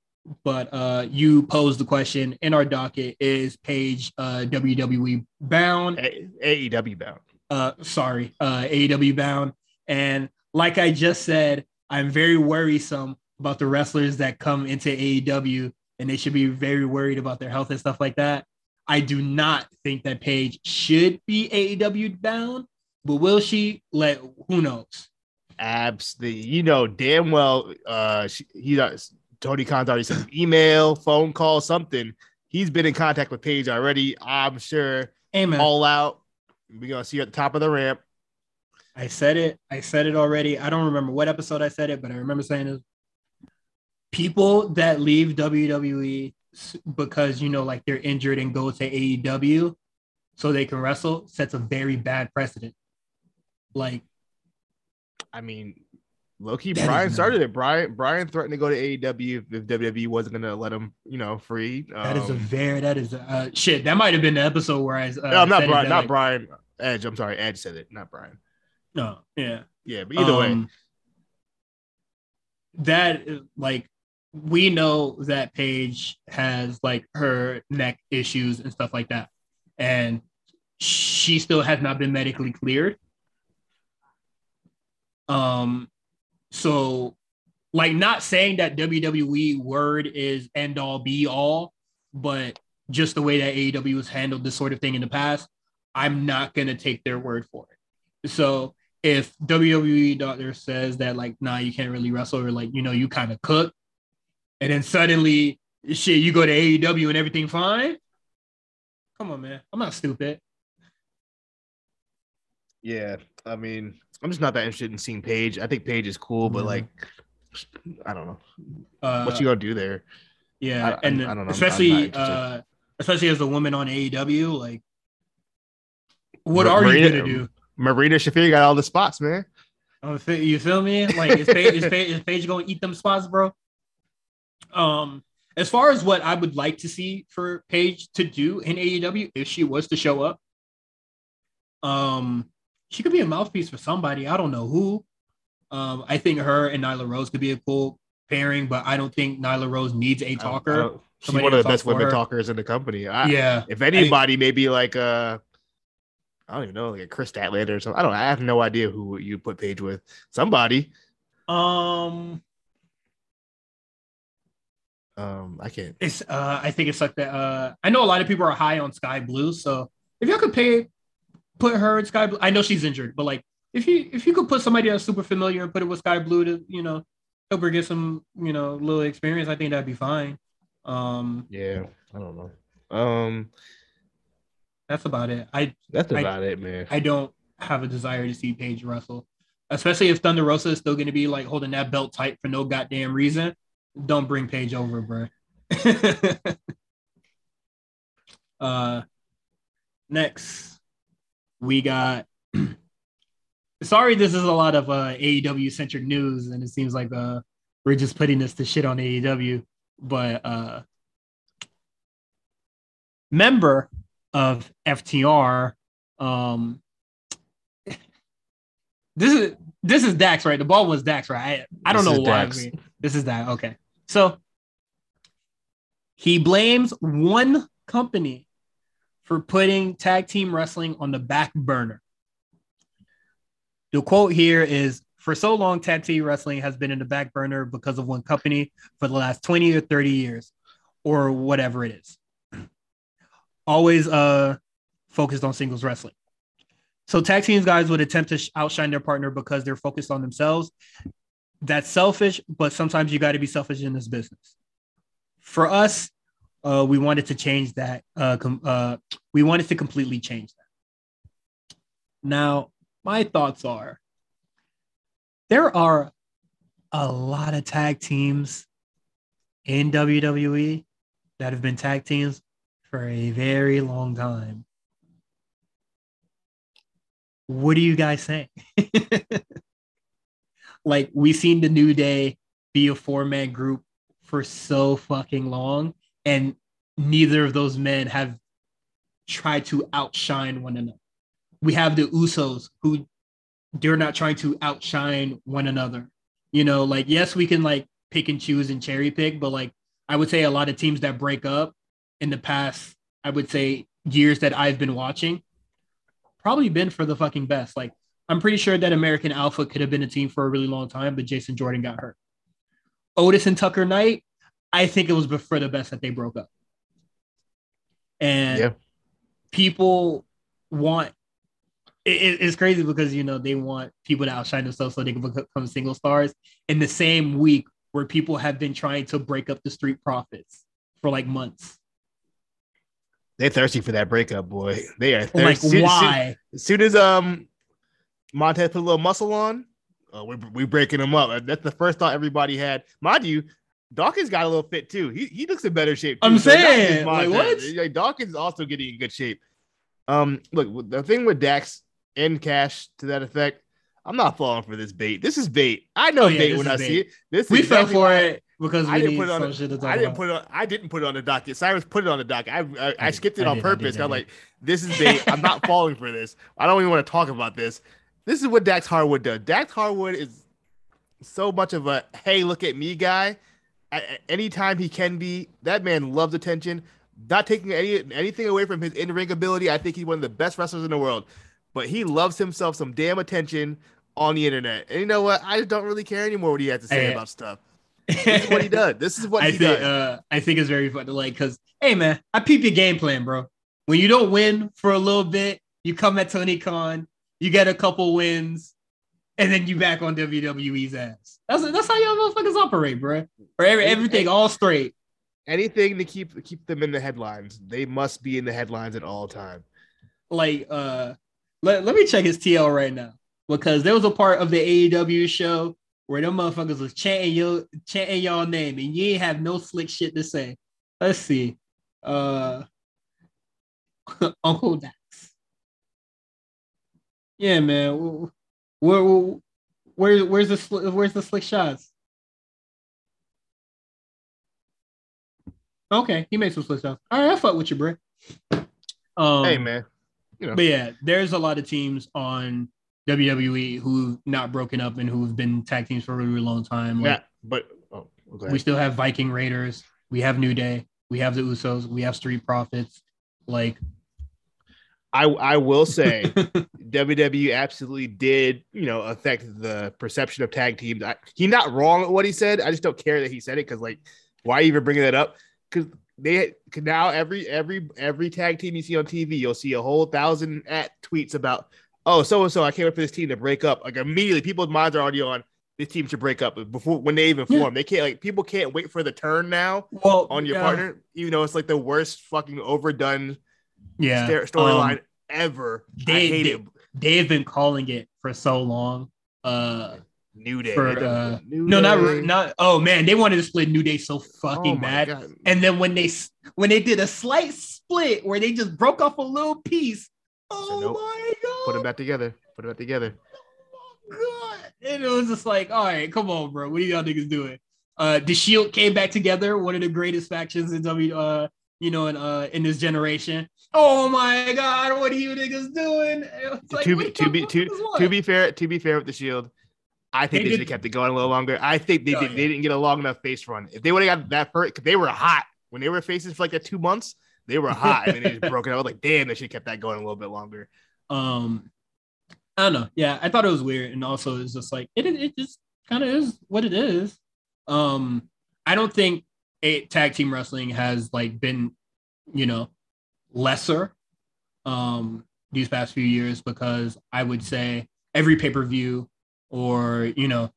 [SPEAKER 1] but uh, you posed the question in our docket: Is Paige uh, WWE bound?
[SPEAKER 2] A- AEW bound.
[SPEAKER 1] Uh, sorry, uh, AEW bound. And like I just said, I'm very worrisome about the wrestlers that come into AEW and they should be very worried about their health and stuff like that. I do not think that Paige should be AEW bound, but will she? Let who knows?
[SPEAKER 2] Absolutely. You know damn well. Uh, she, he does. Tony Khan's already sent email, phone call, something. He's been in contact with Paige already. I'm sure.
[SPEAKER 1] Amen.
[SPEAKER 2] All out. We're gonna see you at the top of the ramp
[SPEAKER 1] I said it. I said it already. I don't remember what episode I said it, but I remember saying it. People that leave WWE because you know, like they're injured and go to AEW so they can wrestle sets a very bad precedent. Like,
[SPEAKER 2] I mean, Loki Brian started it. Brian Brian threatened to go to AEW if WWE wasn't going to let him, you know, free.
[SPEAKER 1] Um, that is a um, very that is a, uh, shit. That might have been the episode where I. Uh,
[SPEAKER 2] no, I'm not Brian. Not like, Brian. Edge. I'm sorry. Edge said it. Not Brian.
[SPEAKER 1] No. Yeah.
[SPEAKER 2] Yeah. But either um, way,
[SPEAKER 1] that like we know that Paige has like her neck issues and stuff like that, and she still has not been medically cleared. Um, so like not saying that WWE word is end all be all, but just the way that AEW has handled this sort of thing in the past, I'm not gonna take their word for it. So if WWE doctor says that like, nah, you can't really wrestle, or like, you know, you kind of cook, and then suddenly shit, you go to AEW and everything fine. Come on, man. I'm not stupid.
[SPEAKER 2] Yeah, I mean, I'm just not that interested in seeing Paige. I think Paige is cool, but like, I don't know uh, what you gonna do there.
[SPEAKER 1] Yeah, I, and I, I, don't know. Especially, uh, especially as a woman on AEW, like, what are you gonna do?
[SPEAKER 2] Marina Shafir got all the spots, man.
[SPEAKER 1] Oh, you feel me? Like, is Paige, is Paige, is Paige gonna eat them spots, bro? Um, as far as what I would like to see for Paige to do in AEW, if she was to show up, um, she could be a mouthpiece for somebody. I don't know who. Um, I think her and Nyla Rose could be a cool pairing, but I don't think Nyla Rose needs a talker.
[SPEAKER 2] She's one of the best women her. talkers in the company. I,
[SPEAKER 1] yeah.
[SPEAKER 2] If anybody, I, maybe like uh I don't even know, like a Kris Statlander or something. I don't. I have no idea who you put Paige with. Somebody.
[SPEAKER 1] Um.
[SPEAKER 2] Um, I can't.
[SPEAKER 1] It's. Uh, I think it's like that. Uh, I know a lot of people are high on Skye Blue, so if y'all could pay put her in Skye Blue. I know she's injured, but like if you if you could put somebody that's super familiar and put it with Skye Blue to you know help her get some you know little experience, I think that'd be fine. Um,
[SPEAKER 2] yeah, I don't know. Um,
[SPEAKER 1] that's about it. I
[SPEAKER 2] that's
[SPEAKER 1] I,
[SPEAKER 2] about it, man.
[SPEAKER 1] I don't have a desire to see Paige Russell, especially if Thunder Rosa is still going to be like holding that belt tight for no goddamn reason. Don't bring Paige over, bro. uh, next we got sorry this is a lot of uh AEW centric news and it seems like uh we're just putting this to shit on AEW but uh member of FTR um this is this is Dax right the ball was Dax right I, I don't know why I mean, this is that okay so he blames one company for putting tag team wrestling on the back burner. The quote here is For so long, tag team wrestling has been in the back burner because of one company for the last 20 or 30 years, or whatever it is. Always uh, focused on singles wrestling. So, tag teams guys would attempt to outshine their partner because they're focused on themselves. That's selfish, but sometimes you got to be selfish in this business. For us, uh, we wanted to change that. Uh, com- uh, we wanted to completely change that. Now, my thoughts are there are a lot of tag teams in WWE that have been tag teams for a very long time. What do you guys think? like, we've seen the New Day be a four man group for so fucking long and neither of those men have tried to outshine one another. We have the Usos who they're not trying to outshine one another. You know, like yes, we can like pick and choose and cherry pick, but like I would say a lot of teams that break up in the past, I would say years that I've been watching, probably been for the fucking best. Like I'm pretty sure that American Alpha could have been a team for a really long time, but Jason Jordan got hurt. Otis and Tucker Knight, I think it was for the best that they broke up. And yeah. people want it, it's crazy because you know they want people to outshine themselves so they can become single stars in the same week where people have been trying to break up the street profits for like months.
[SPEAKER 2] They're thirsty for that breakup, boy. They are thirsty. Like, why? As soon, as soon as um Montez put a little muscle on. Uh, we we breaking him up. That's the first thought everybody had. Mind you, Dawkins got a little fit too. He he looks in better shape. Too.
[SPEAKER 1] I'm so saying, like what?
[SPEAKER 2] Like, Dawkins is also getting in good shape. Um, look, the thing with Dax and Cash to that effect, I'm not falling for this bait. This is bait. I know oh, yeah, bait when I bait. see it. This
[SPEAKER 1] we fell for it because I didn't put it on.
[SPEAKER 2] I didn't put it on. I didn't put it on the docket. Cyrus put it on the docket. I I, I skipped it I on did, purpose. I am like, this is bait. I'm not falling for this. I don't even want to talk about this. This is what Dax Harwood does. Dax Harwood is so much of a hey, look at me guy. anytime he can be, that man loves attention. Not taking any anything away from his in ring ability. I think he's one of the best wrestlers in the world. But he loves himself some damn attention on the internet. And you know what? I just don't really care anymore what he has to say hey, about stuff this is what he does. This is what I
[SPEAKER 1] he
[SPEAKER 2] think,
[SPEAKER 1] does. Uh, I think it's very fun to like because hey man, I peep your game plan, bro. When you don't win for a little bit, you come at Tony Khan, you get a couple wins, and then you back on WWE's ass. That's that's how y'all motherfuckers operate, bro. For every, everything all straight.
[SPEAKER 2] Anything to keep keep them in the headlines. They must be in the headlines at all time.
[SPEAKER 1] Like uh let, let me check his TL right now because there was a part of the AEW show where them motherfuckers was chanting your chanting y'all name and you ain't have no slick shit to say. Let's see. Uh Uncle Dax. Yeah, man. Where, where, where where's the where's the slick shots? Okay, he made some slick shots. All right, I fuck with you, bro.
[SPEAKER 2] Um, hey, man.
[SPEAKER 1] You know. But yeah, there's a lot of teams on WWE who've not broken up and who've been tag teams for a really long time.
[SPEAKER 2] Like, yeah, but oh,
[SPEAKER 1] okay. we still have Viking Raiders. We have New Day. We have the Usos. We have Street Profits. Like,
[SPEAKER 2] I I will say, WWE absolutely did you know affect the perception of tag teams. I, he's not wrong with what he said. I just don't care that he said it because like, why even bringing that up? Because they now every every every tag team you see on TV, you'll see a whole thousand at tweets about oh, so and so, I can't wait for this team to break up. Like immediately, people's minds are already on this team should break up before when they even form. Yeah. They can't like people can't wait for the turn now well, on your yeah. partner. You know, it's like the worst fucking overdone
[SPEAKER 1] yeah
[SPEAKER 2] storyline um, ever.
[SPEAKER 1] They, I hate they, it. They've been calling it for so long. Uh
[SPEAKER 2] New Day.
[SPEAKER 1] For, uh, New no, Day. not not. Oh man, they wanted to split New Day so fucking oh bad. God. And then when they when they did a slight split where they just broke off a little piece, Oh nope. my god!
[SPEAKER 2] Put them back together. Put them back together.
[SPEAKER 1] Oh god! And it was just like, all right, come on, bro. What are y'all niggas doing? Uh, the Shield came back together, one of the greatest factions in W. Uh, you know, in uh in this generation. Oh my god, what are you niggas doing?
[SPEAKER 2] Like, to be to be to, to be fair, to be fair with the Shield, I think they, they should have kept it going a little longer. I think they oh, did, yeah. they didn't get a long enough face run. If they would have got that first, they were hot when they were faces for like that two months. They were hot and then they just broke it. I was like, damn, they should have kept that going a little bit longer.
[SPEAKER 1] Um, I don't know. Yeah, I thought it was weird, and also it's just like it. It just kind of is what it is. Um, I don't think a tag team wrestling has like been, you know, lesser, um, these past few years because I would say every pay per view or you know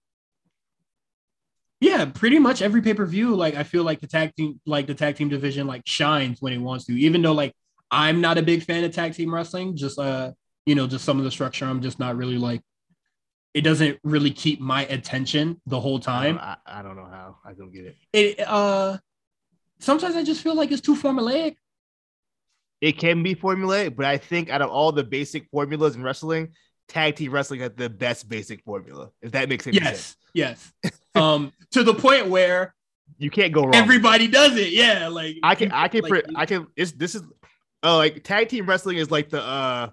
[SPEAKER 1] yeah, pretty much every pay per view. Like I feel like the tag team, like the tag team division, like shines when it wants to. Even though like I'm not a big fan of tag team wrestling, just uh, you know, just some of the structure. I'm just not really like. It doesn't really keep my attention the whole time.
[SPEAKER 2] I, I don't know how. I don't get it.
[SPEAKER 1] It uh, sometimes I just feel like it's too formulaic.
[SPEAKER 2] It can be formulaic, but I think out of all the basic formulas in wrestling, tag team wrestling has the best basic formula. If that makes any
[SPEAKER 1] yes,
[SPEAKER 2] sense.
[SPEAKER 1] Yes. Um, to the point where
[SPEAKER 2] you can't go wrong.
[SPEAKER 1] Everybody does it. Yeah. Like
[SPEAKER 2] I can, I can, like, I can. It's this is, uh, like tag team wrestling is like the uh,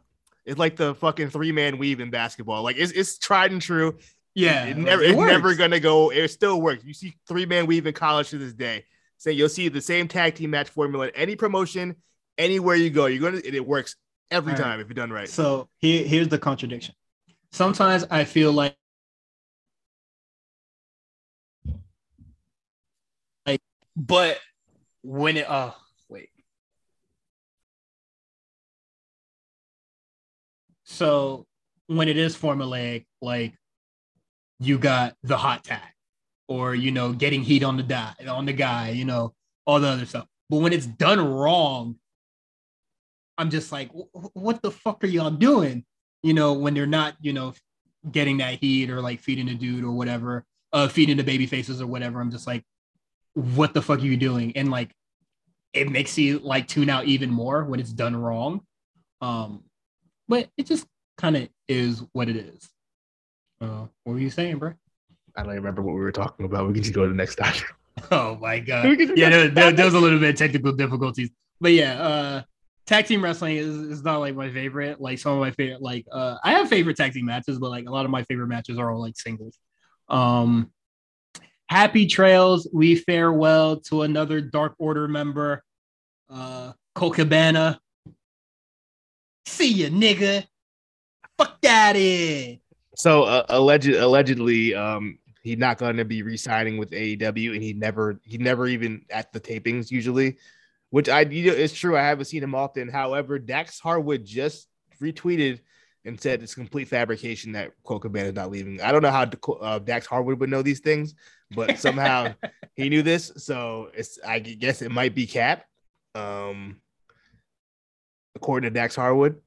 [SPEAKER 2] it's like the fucking three man weave in basketball. Like it's it's tried and true.
[SPEAKER 1] Yeah.
[SPEAKER 2] It, it never, it it's never gonna go. It still works. You see three man weave in college to this day. So you'll see the same tag team match formula in any promotion, anywhere you go. You're gonna, it, it works every All time right. if you're done right.
[SPEAKER 1] So here, here's the contradiction. Sometimes I feel like But when it uh wait. So when it is formulaic, like you got the hot tag, or you know, getting heat on the guy, on the guy, you know, all the other stuff. But when it's done wrong, I'm just like, what the fuck are y'all doing? You know, when they're not, you know, getting that heat or like feeding a dude or whatever, uh, feeding the baby faces or whatever. I'm just like, what the fuck are you doing? And like, it makes you like tune out even more when it's done wrong. Um, but it just kind of is what it is. Uh, what were you saying, bro?
[SPEAKER 2] I don't remember what we were talking about. We can just go to the next topic.
[SPEAKER 1] Oh my god! yeah, there, there, there, was a little bit of technical difficulties, but yeah, uh, tag team wrestling is, is not like my favorite. Like some of my favorite, like uh, I have favorite tag team matches, but like a lot of my favorite matches are all like singles. Um, happy trails. We farewell to another Dark Order member, uh, Colt Cabana. See ya, nigga. Fuck that in.
[SPEAKER 2] So uh, alleged, allegedly, um, he's not going to be re-signing with AEW, and he never, he never even at the tapings usually, which I, you know, it's true. I haven't seen him often. However, Dax Harwood just retweeted and said it's complete fabrication that Colt Cabana is not leaving. I don't know how uh, Dax Harwood would know these things, but somehow he knew this. So it's, I guess it might be Cap. Um, according to Dax Harwood.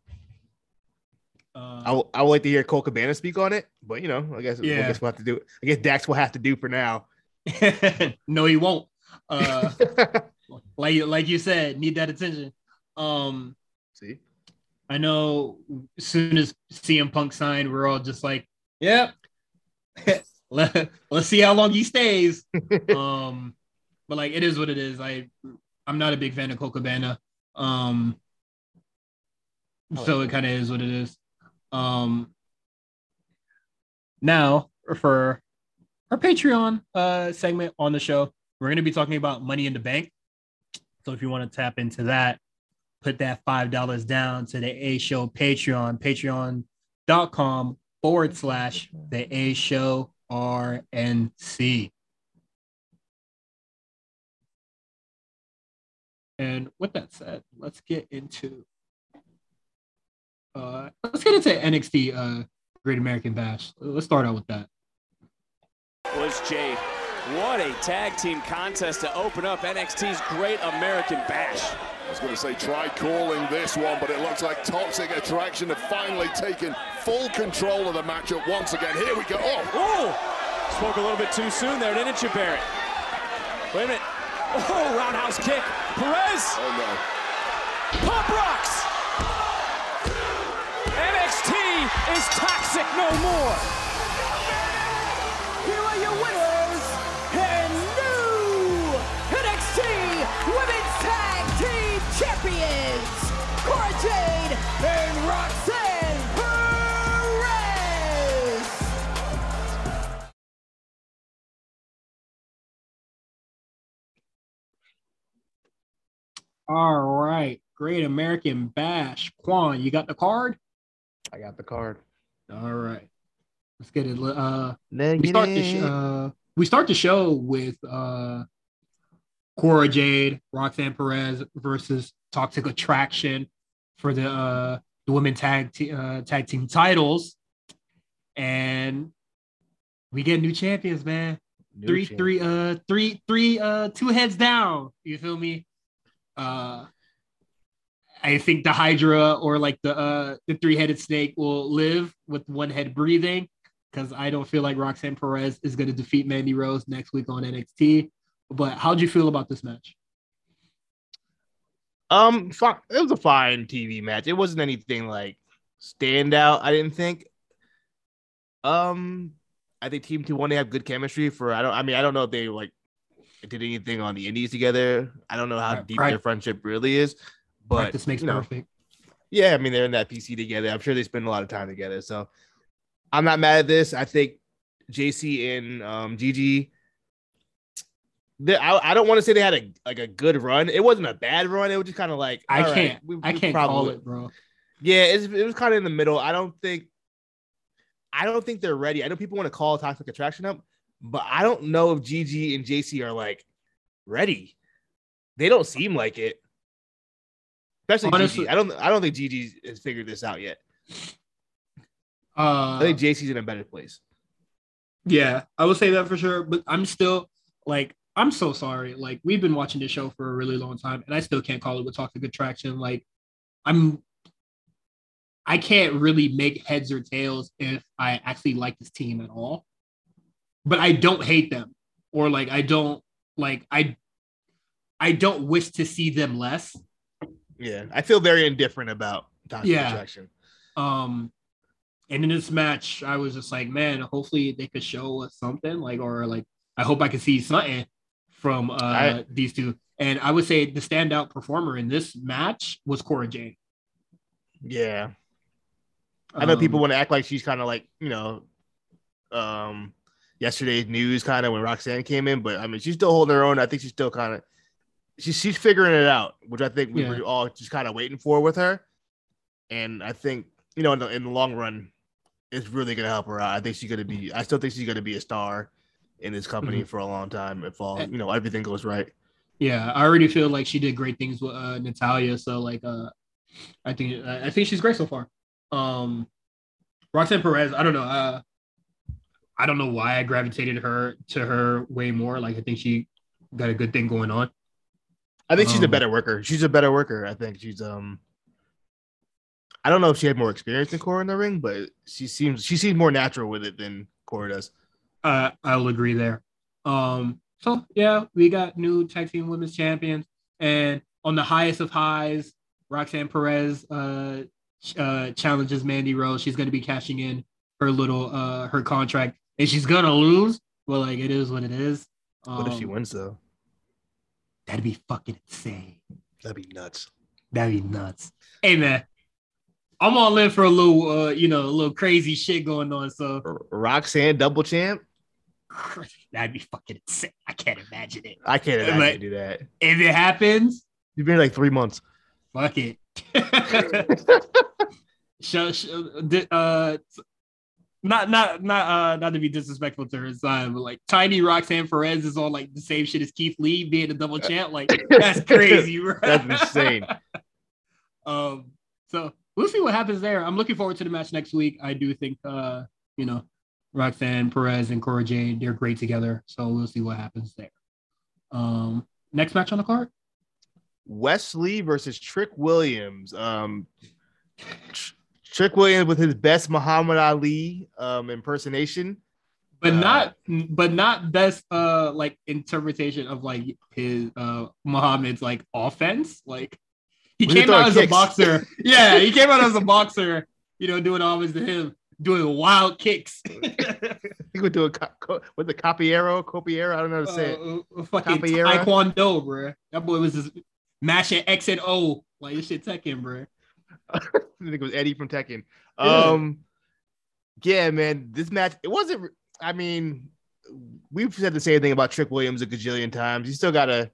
[SPEAKER 2] Uh, I, w- I would like to hear Colt Cabana speak on it, but you know, I guess, yeah. I guess we'll have to do. I guess Dax will have to do for now.
[SPEAKER 1] no, he won't. Uh, like like you said, need that attention. Um,
[SPEAKER 2] See,
[SPEAKER 1] I know. As soon as CM Punk signed, we're all just like, "Yep, Let, let's see how long he stays." um, but like, it is what it is. I I'm not a big fan of Colt Cabana. Um, so it kind of is what it is. Um, now for our Patreon uh, segment on the show, we're going to be talking about money in the bank. So if you want to tap into that, put that $5 down to the A Show Patreon, patreon.com forward slash the A Show RNC. And with that said, let's get into uh, let's get into NXT uh, Great American Bash. Let's start out with that.
[SPEAKER 3] Was Jade. What a tag team contest to open up NXT's Great American Bash.
[SPEAKER 4] I was going to say try calling this one, but it looks like Toxic Attraction have finally taken full control of the matchup once again. Here we go. Oh,
[SPEAKER 3] oh. spoke a little bit too soon there, didn't you, Barrett? Wait a minute. Oh, roundhouse kick. Perez.
[SPEAKER 4] Oh, no.
[SPEAKER 3] Pop rocks NXT is toxic no more. Champions, Cora Jade and Roxanne Perez.
[SPEAKER 1] All right, Great American Bash. Quan, you got the card?
[SPEAKER 2] I got the card.
[SPEAKER 1] All right. Let's get it. Uh, we start the sh- uh, we start the show with uh, Cora Jade, Roxanne Perez versus Toxic Attraction for the uh, the women tag te- uh, tag team titles, and we get new champions, man. New three, champion. three, uh, three, three, uh, two heads down. You feel me? Uh, I think the Hydra or like the uh the three headed snake will live with one head breathing because I don't feel like Roxanne Perez is going to defeat Mandy Rose next week on NXT. But how'd you feel about this match?
[SPEAKER 2] Um, it was a fine TV match. It wasn't anything like standout. I didn't think. Um, I think Team Two One they have good chemistry. For I don't. I mean, I don't know if they like did anything on the Indies together. I don't know how right, deep right. their friendship really is. But
[SPEAKER 1] this makes perfect. Know,
[SPEAKER 2] yeah, I mean they're in that PC together. I'm sure they spend a lot of time together. So I'm not mad at this. I think JC and um, GG. I, I don't want to say they had a like a good run. It wasn't a bad run. It was just kind of like
[SPEAKER 1] I can't right, we, I can't probably, call it, bro.
[SPEAKER 2] Yeah, it was kind of in the middle. I don't think I don't think they're ready. I know people want to call Toxic Attraction up, but I don't know if GG and JC are like ready. They don't seem like it. Especially Honestly, I don't I don't think GG has figured this out yet.
[SPEAKER 1] Uh,
[SPEAKER 2] I think JC's in a better place.
[SPEAKER 1] Yeah, I will say that for sure. But I'm still like I'm so sorry. Like we've been watching this show for a really long time, and I still can't call it with toxic attraction. Like I'm I can't really make heads or tails if I actually like this team at all. But I don't hate them or like I don't like I I don't wish to see them less.
[SPEAKER 2] Yeah, I feel very indifferent about toxic
[SPEAKER 1] Yeah.
[SPEAKER 2] attraction.
[SPEAKER 1] Um and in this match, I was just like, man, hopefully they could show us something, like, or like I hope I could see something from uh
[SPEAKER 2] I-
[SPEAKER 1] these two. And I would say the standout performer in this match was Cora Jade.
[SPEAKER 2] Yeah, I know people
[SPEAKER 1] Um,
[SPEAKER 2] want to act like she's kind of like you know, um, yesterday's news kind of when Roxanne came in, but I mean she's still holding her own. I think she's still kind of she's she's figuring it out, which I think we
[SPEAKER 1] Yeah.
[SPEAKER 2] were all just kind of waiting for with her. And I think you know in the, in the long run, it's really gonna help her out. I think she's gonna be. I still think she's gonna be a star in this company
[SPEAKER 1] Mm-hmm.
[SPEAKER 2] for a long time if all
[SPEAKER 1] Eh.
[SPEAKER 2] you know everything goes right.
[SPEAKER 1] Yeah, I already feel like she did great things with uh, Natalya. So like, uh, I think I think she's great so far. Um, Roxanne Perez, I don't know. Uh, I don't know why I gravitated her to her way more. Like, I think she got a good thing going on.
[SPEAKER 2] I think she's a
[SPEAKER 1] Um,
[SPEAKER 2] better worker. She's a better worker. I think she's um. I don't know if she had more experience than Cora in the ring, but she seems she seems more natural with it than Cora does.
[SPEAKER 1] Uh, I'll agree there. Um, so yeah, we got new tag team women's champions, and on the highest of highs, Roxanne Perez uh, uh challenges Mandy Rose. She's going to be cashing in her little uh her contract, and she's gonna lose. Well, like it is what it is.
[SPEAKER 2] What if she
[SPEAKER 1] Um,
[SPEAKER 2] wins though?
[SPEAKER 1] That'd be fucking insane.
[SPEAKER 2] That'd be nuts.
[SPEAKER 1] That'd be nuts. Hey man, I'm all in for a little, uh, you know, a little crazy shit going on. So
[SPEAKER 2] Roxanne double champ.
[SPEAKER 1] that'd be fucking insane. I can't imagine it.
[SPEAKER 2] I can't imagine
[SPEAKER 1] Like-
[SPEAKER 2] do that.
[SPEAKER 1] If it happens,
[SPEAKER 2] You've been like three months.
[SPEAKER 1] fuck it. show, show, di- uh, not not not uh not to be disrespectful to her side, but like Tiny Roxanne Perez is on like the same shit as Keith Lee being a double champ. Like that's crazy, bro.
[SPEAKER 2] That's insane.
[SPEAKER 1] Um, so we'll see what happens there. I'm looking forward to the match next week. I do think uh, you know, Roxanne Perez and Cora Jade, they're great together. So we'll see what happens there. Um, next match on the card.
[SPEAKER 2] Wesley versus Trick Williams. Um, Tr- Trick Williams with his best Muhammad Ali um, impersonation.
[SPEAKER 1] but
[SPEAKER 2] Uh,
[SPEAKER 1] not but not best uh like interpretation of like his uh Muhammad's like offense. Like he came out as a boxer. yeah, he came out as a boxer, you know, doing homage to him, doing wild kicks.
[SPEAKER 2] He would do a co- co- with the Capiero, Copiero. I don't know how to say it.
[SPEAKER 1] Uh, uh, fucking
[SPEAKER 2] Capoeira.
[SPEAKER 1] Taekwondo, bro. That boy was just mashing X and O like this shit Tekken, bro.
[SPEAKER 2] I think it was Eddie from Tekken.
[SPEAKER 1] Yeah.
[SPEAKER 2] Um, yeah, man, this match it wasn't. I mean, we've said the same thing about Trick Williams a gajillion times. You still got to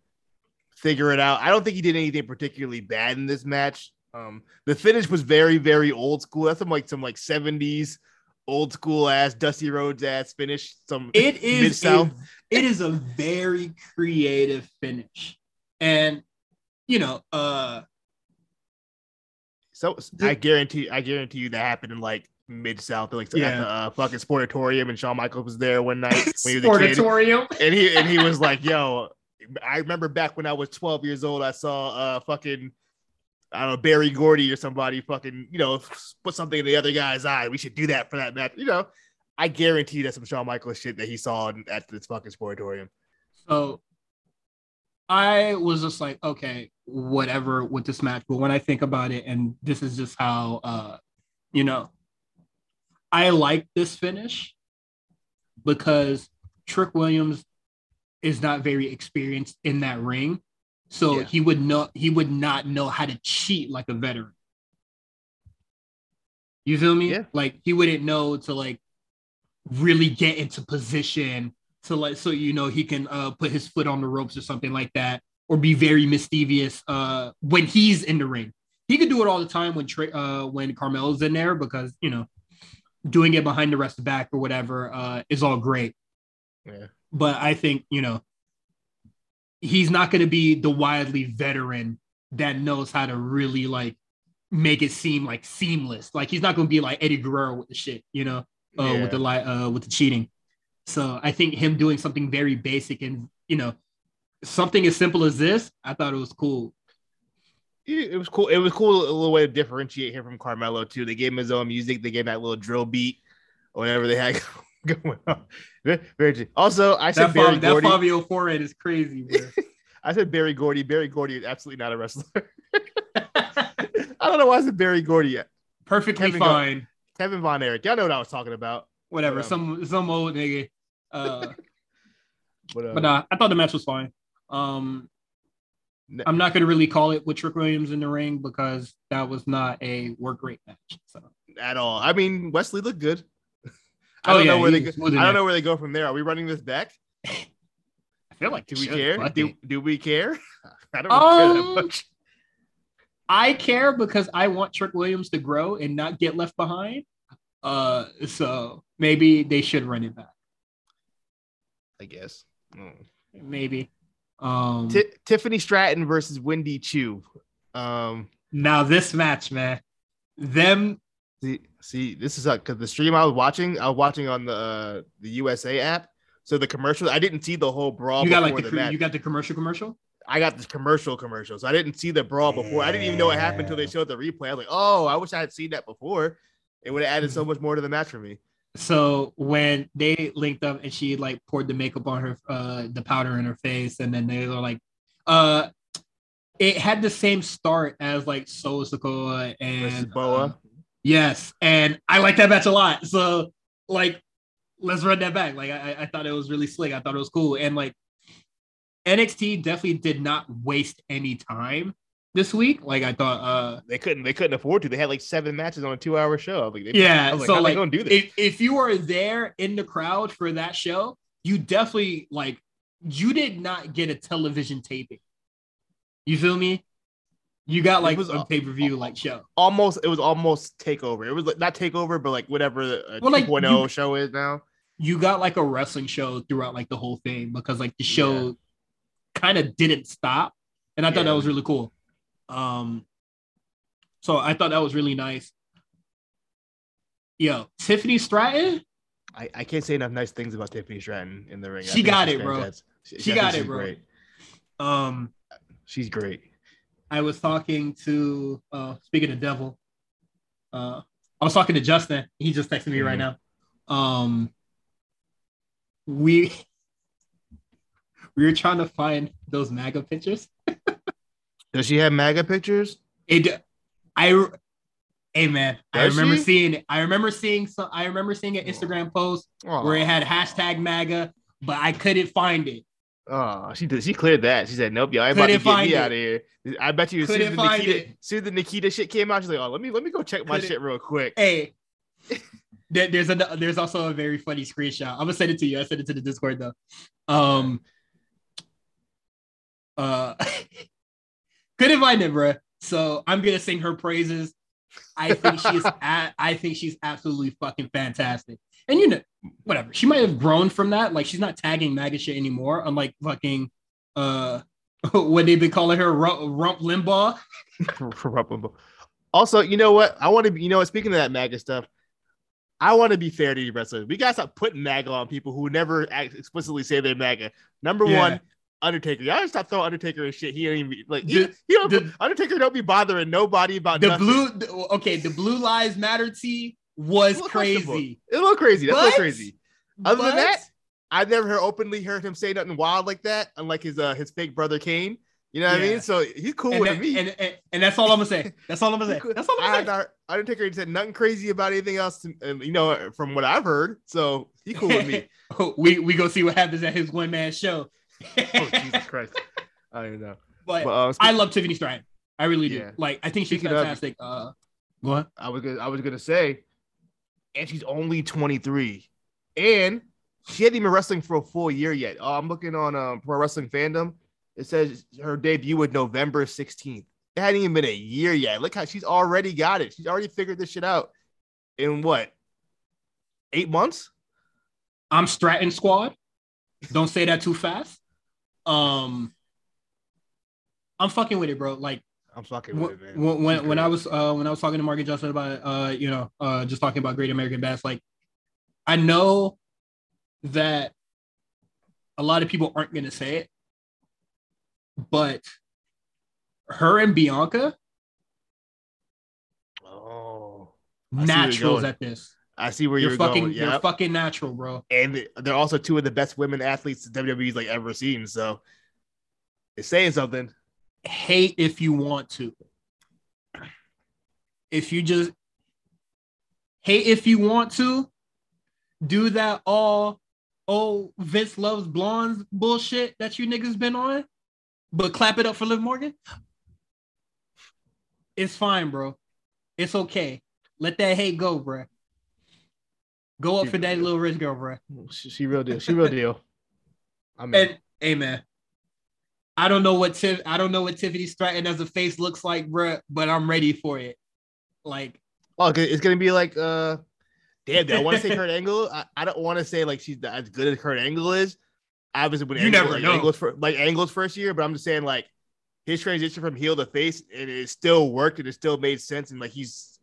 [SPEAKER 2] figure it out. I don't think he did anything particularly bad in this match. Um, the finish was very, very old school. That's some like some like seventies old school ass Dusty Rhodes ass finish. Some
[SPEAKER 1] It is a, it is a very creative finish, and you know, uh,
[SPEAKER 2] So I guarantee, I guarantee you that happened in like mid South, like at
[SPEAKER 1] Yeah.
[SPEAKER 2] the uh, fucking Sportatorium, and Shawn Michaels was there one night when he was a kid,
[SPEAKER 1] Sportatorium.
[SPEAKER 2] and he and he was like, "Yo, I remember back when I was 12 years old, I saw uh fucking." I don't know Barry Gordy or somebody fucking you know put something in the other guy's eye. We should do that for that match. You know, I guarantee that's some Shawn Michaels shit that he saw at this fucking sportatorium.
[SPEAKER 1] So I was just like, okay, whatever with this match. But when I think about it, and this is just how uh, you know, I like this finish because Trick Williams is not very experienced in that ring. So
[SPEAKER 2] Yeah.
[SPEAKER 1] he would know he would not know how to cheat like a veteran. You feel me?
[SPEAKER 2] Yeah.
[SPEAKER 1] Like he wouldn't know to like really get into position to like so you know he can uh put his foot on the ropes or something like that or be very mischievous uh when he's in the ring. He could do it all the time when Tra- uh when Carmelo's in there because you know doing it behind the rest of back or whatever uh is all great.
[SPEAKER 2] Yeah.
[SPEAKER 1] But I think, you know, he's not going to be the wildly veteran that knows how to really like make it seem like seamless. Like he's not going to be like Eddie Guerrero with the shit, you know, uh,
[SPEAKER 2] Yeah.
[SPEAKER 1] with the li- uh, with the cheating. So I think him doing something very basic and you know something as simple as this, I thought it was cool.
[SPEAKER 2] it was cool. It was cool a little way to differentiate him from Carmelo too. They gave him his own music. They gave him that little drill beat or whatever they had going on. Very, also, I said
[SPEAKER 1] that
[SPEAKER 2] Berry
[SPEAKER 1] Fav-
[SPEAKER 2] Gordy.
[SPEAKER 1] That Fabio forehead is crazy, bro.
[SPEAKER 2] I said Barry Gordy. Barry Gordy is absolutely not a wrestler. I don't know why I said Barry Gordy yet.
[SPEAKER 1] Perfectly
[SPEAKER 2] Kevin Go-
[SPEAKER 1] fine.
[SPEAKER 2] Kevin Von Erich. Y'all know what I was talking about.
[SPEAKER 1] Whatever.
[SPEAKER 2] Whatever.
[SPEAKER 1] Some some old nigga. Uh,
[SPEAKER 2] But, uh,
[SPEAKER 1] but uh, I thought the match was fine. Um,
[SPEAKER 2] Ne-
[SPEAKER 1] I'm not gonna really call it with Trick Williams in the ring because that was not a work rate match. So
[SPEAKER 2] at all. I mean, Wesley looked good. I
[SPEAKER 1] Oh,
[SPEAKER 2] don't
[SPEAKER 1] yeah,
[SPEAKER 2] know where they go. I don't
[SPEAKER 1] there.
[SPEAKER 2] know where they go from there. Are we running this back?
[SPEAKER 1] I feel like
[SPEAKER 2] Do we care?
[SPEAKER 1] fuck
[SPEAKER 2] Do, do we care? I don't care
[SPEAKER 1] Um,
[SPEAKER 2] that much.
[SPEAKER 1] I care because I want Trick Williams to grow and not get left behind. Uh, so maybe they should run it back.
[SPEAKER 2] I guess. Mm.
[SPEAKER 1] Maybe. Um,
[SPEAKER 2] Ti- Tiffany Stratton versus Wendy Choo. Um,
[SPEAKER 1] now this match, man, them
[SPEAKER 2] see, see, this is because the stream I was watching, I was watching on the uh, the USA app. So the commercial, I didn't see the whole brawl.
[SPEAKER 1] you got like the,
[SPEAKER 2] the match.
[SPEAKER 1] you got the commercial commercial.
[SPEAKER 2] I got the commercial commercial, so I didn't see the brawl before. I didn't even know what happened until they showed the replay. I was like, oh, I wish I had seen that before. It would have added so much more to the match for me.
[SPEAKER 1] So when they linked up and she like poured the makeup on her, uh, the powder in her face, and then they were like, uh, it had the same start as like Solo Sikoa
[SPEAKER 2] Versus
[SPEAKER 1] and
[SPEAKER 2] Boa.
[SPEAKER 1] um, yes, and I like that match a lot. So like, let's run that back. Like I, I thought it was really slick. I thought it was cool, and like NXT definitely did not waste any time this week. Like I thought, uh,
[SPEAKER 2] they couldn't they couldn't afford to. They had like seven matches on a two hour show. I was like, they,
[SPEAKER 1] yeah.
[SPEAKER 2] I was like,
[SPEAKER 1] so like,
[SPEAKER 2] gonna do this?
[SPEAKER 1] if, if you were there in the crowd for that show, you definitely like you did not get a television taping. You feel me? You got like It
[SPEAKER 2] was
[SPEAKER 1] a pay per view like show.
[SPEAKER 2] almost it was almost takeover. It was like not takeover, but like whatever the
[SPEAKER 1] Well, like,
[SPEAKER 2] 2.0
[SPEAKER 1] you-
[SPEAKER 2] show is now.
[SPEAKER 1] You got like a wrestling show throughout like the whole thing because like the show kind of didn't stop, and I thought that was really cool. Um, so I thought that was really nice. Yo, Tiffany Stratton,
[SPEAKER 2] I, I can't say enough nice things about Tiffany Stratton in the ring.
[SPEAKER 1] She got it, bro.
[SPEAKER 2] fantastic.
[SPEAKER 1] She got it, bro.
[SPEAKER 2] Great.
[SPEAKER 1] um,
[SPEAKER 2] She's great.
[SPEAKER 1] I was talking to uh speaking of devil, uh I was talking to Justin. He just texted me right now. Um we we were trying to find those MAGA pictures.
[SPEAKER 2] Does she have MAGA pictures?
[SPEAKER 1] It I hey man, I remember
[SPEAKER 2] she?
[SPEAKER 1] seeing it. I remember seeing some I remember seeing an Instagram post where it had hashtag MAGA, but I couldn't find it.
[SPEAKER 2] Oh, she did. She cleared that. She said, "Nope, y'all ain't about to get me
[SPEAKER 1] it.
[SPEAKER 2] out of here." I bet you as soon as, the Nikkita,
[SPEAKER 1] it.
[SPEAKER 2] soon as the Nikkita shit came out, she's like, "Oh, let me let me go check my
[SPEAKER 1] Couldn't-
[SPEAKER 2] shit real quick."
[SPEAKER 1] Hey, there's a there's also a very funny screenshot. I'm gonna send it to you. I sent it to the Discord though. Um, uh, couldn't find it, bro. So I'm gonna sing her praises. I think she's at, I think she's absolutely fucking fantastic. And you know, whatever. She might have grown from that. Like she's not tagging MAGA shit anymore. Unlike fucking uh, what they've been calling her, Rump, Rump Limbaugh.
[SPEAKER 2] also, you know what? I want to be, you know, what? speaking of that MAGA stuff, I want to be fair to you wrestlers. We gotta stop putting MAGA on people who never act, explicitly say they're MAGA. Number
[SPEAKER 1] Yeah.
[SPEAKER 2] one, Undertaker. Y'all gotta stop throwing Undertaker and shit. He ain't even like he,
[SPEAKER 1] The-
[SPEAKER 2] he don't,
[SPEAKER 1] the-
[SPEAKER 2] Undertaker don't be bothering nobody about
[SPEAKER 1] The
[SPEAKER 2] nothing.
[SPEAKER 1] blue, okay, the Blue Lives Matter tee was
[SPEAKER 2] It's a little questionable.
[SPEAKER 1] crazy.
[SPEAKER 2] It's a little crazy. That's a
[SPEAKER 1] But-
[SPEAKER 2] crazy. Other than that, I've never heard openly heard him say nothing wild like that, unlike his uh his fake brother Kane. You know what I mean? So he's cool
[SPEAKER 1] and,
[SPEAKER 2] with
[SPEAKER 1] that-
[SPEAKER 2] me.
[SPEAKER 1] and, and, and that's all I'm gonna say. That's all I'm gonna say. That's all
[SPEAKER 2] I
[SPEAKER 1] I'm gonna say.
[SPEAKER 2] not, Undertaker said nothing crazy about anything else, to, and, you know, from what I've heard. So he cool with me.
[SPEAKER 1] we we go see what happens at his one man show.
[SPEAKER 2] oh Jesus Christ! I don't even know.
[SPEAKER 1] But
[SPEAKER 2] But uh,
[SPEAKER 1] I love Tiffany Stratton. I really do.
[SPEAKER 2] Yeah.
[SPEAKER 1] Like I think she's
[SPEAKER 2] Speaking of-
[SPEAKER 1] fantastic. uh, what?
[SPEAKER 2] I was gonna, I was gonna say, and she's only 23, and she hadn't even wrestling for a full year yet. Oh, I'm looking on um, Pro Wrestling Fandom. It says her debut was November 16th. It hadn't even been a year yet. Look how she's already got it. She's already figured this shit out in what eight months.
[SPEAKER 1] I'm Stratton Squad. Don't say that too fast. Um, I'm fucking with it, bro. Like
[SPEAKER 2] I'm fucking
[SPEAKER 1] when
[SPEAKER 2] with it, man.
[SPEAKER 1] when, when, when. I was uh when I was talking to Mark and Justin about uh you know uh just talking about Great American Bash, like I know that a lot of people aren't gonna say it, but her and Bianca.
[SPEAKER 2] Oh,
[SPEAKER 1] naturals at this.
[SPEAKER 2] I see where
[SPEAKER 1] you're,
[SPEAKER 2] you're
[SPEAKER 1] fucking.
[SPEAKER 2] Going.
[SPEAKER 1] Yep. You're fucking natural, bro.
[SPEAKER 2] And they're also two of the best women athletes WWE's like ever seen. So it's saying something.
[SPEAKER 1] Hate if you want to. If you just hate if you want to, do that all oh Vince loves blondes bullshit that you niggas been on, but clap it up for Liv Morgan. It's fine, bro. It's okay. Let that hate go, bro. Go up she for that little rich girl, bro.
[SPEAKER 2] She, she real deal. She real deal.
[SPEAKER 1] I mean, and hey man, I don't know what Tiff. I don't know what Tiffany Stratton as a face looks like, bro. But I'm ready for it. Like,
[SPEAKER 2] oh, it's gonna be like uh damn, I want to say Kurt Angle. I, I don't want to say like she's as good as Kurt Angle is. Obviously, when
[SPEAKER 1] you
[SPEAKER 2] Angle,
[SPEAKER 1] never
[SPEAKER 2] like,
[SPEAKER 1] know.
[SPEAKER 2] Angle's for, like Angle's first year, but I'm just saying like his transition from heel to face, and it still worked and it still made sense, and like he's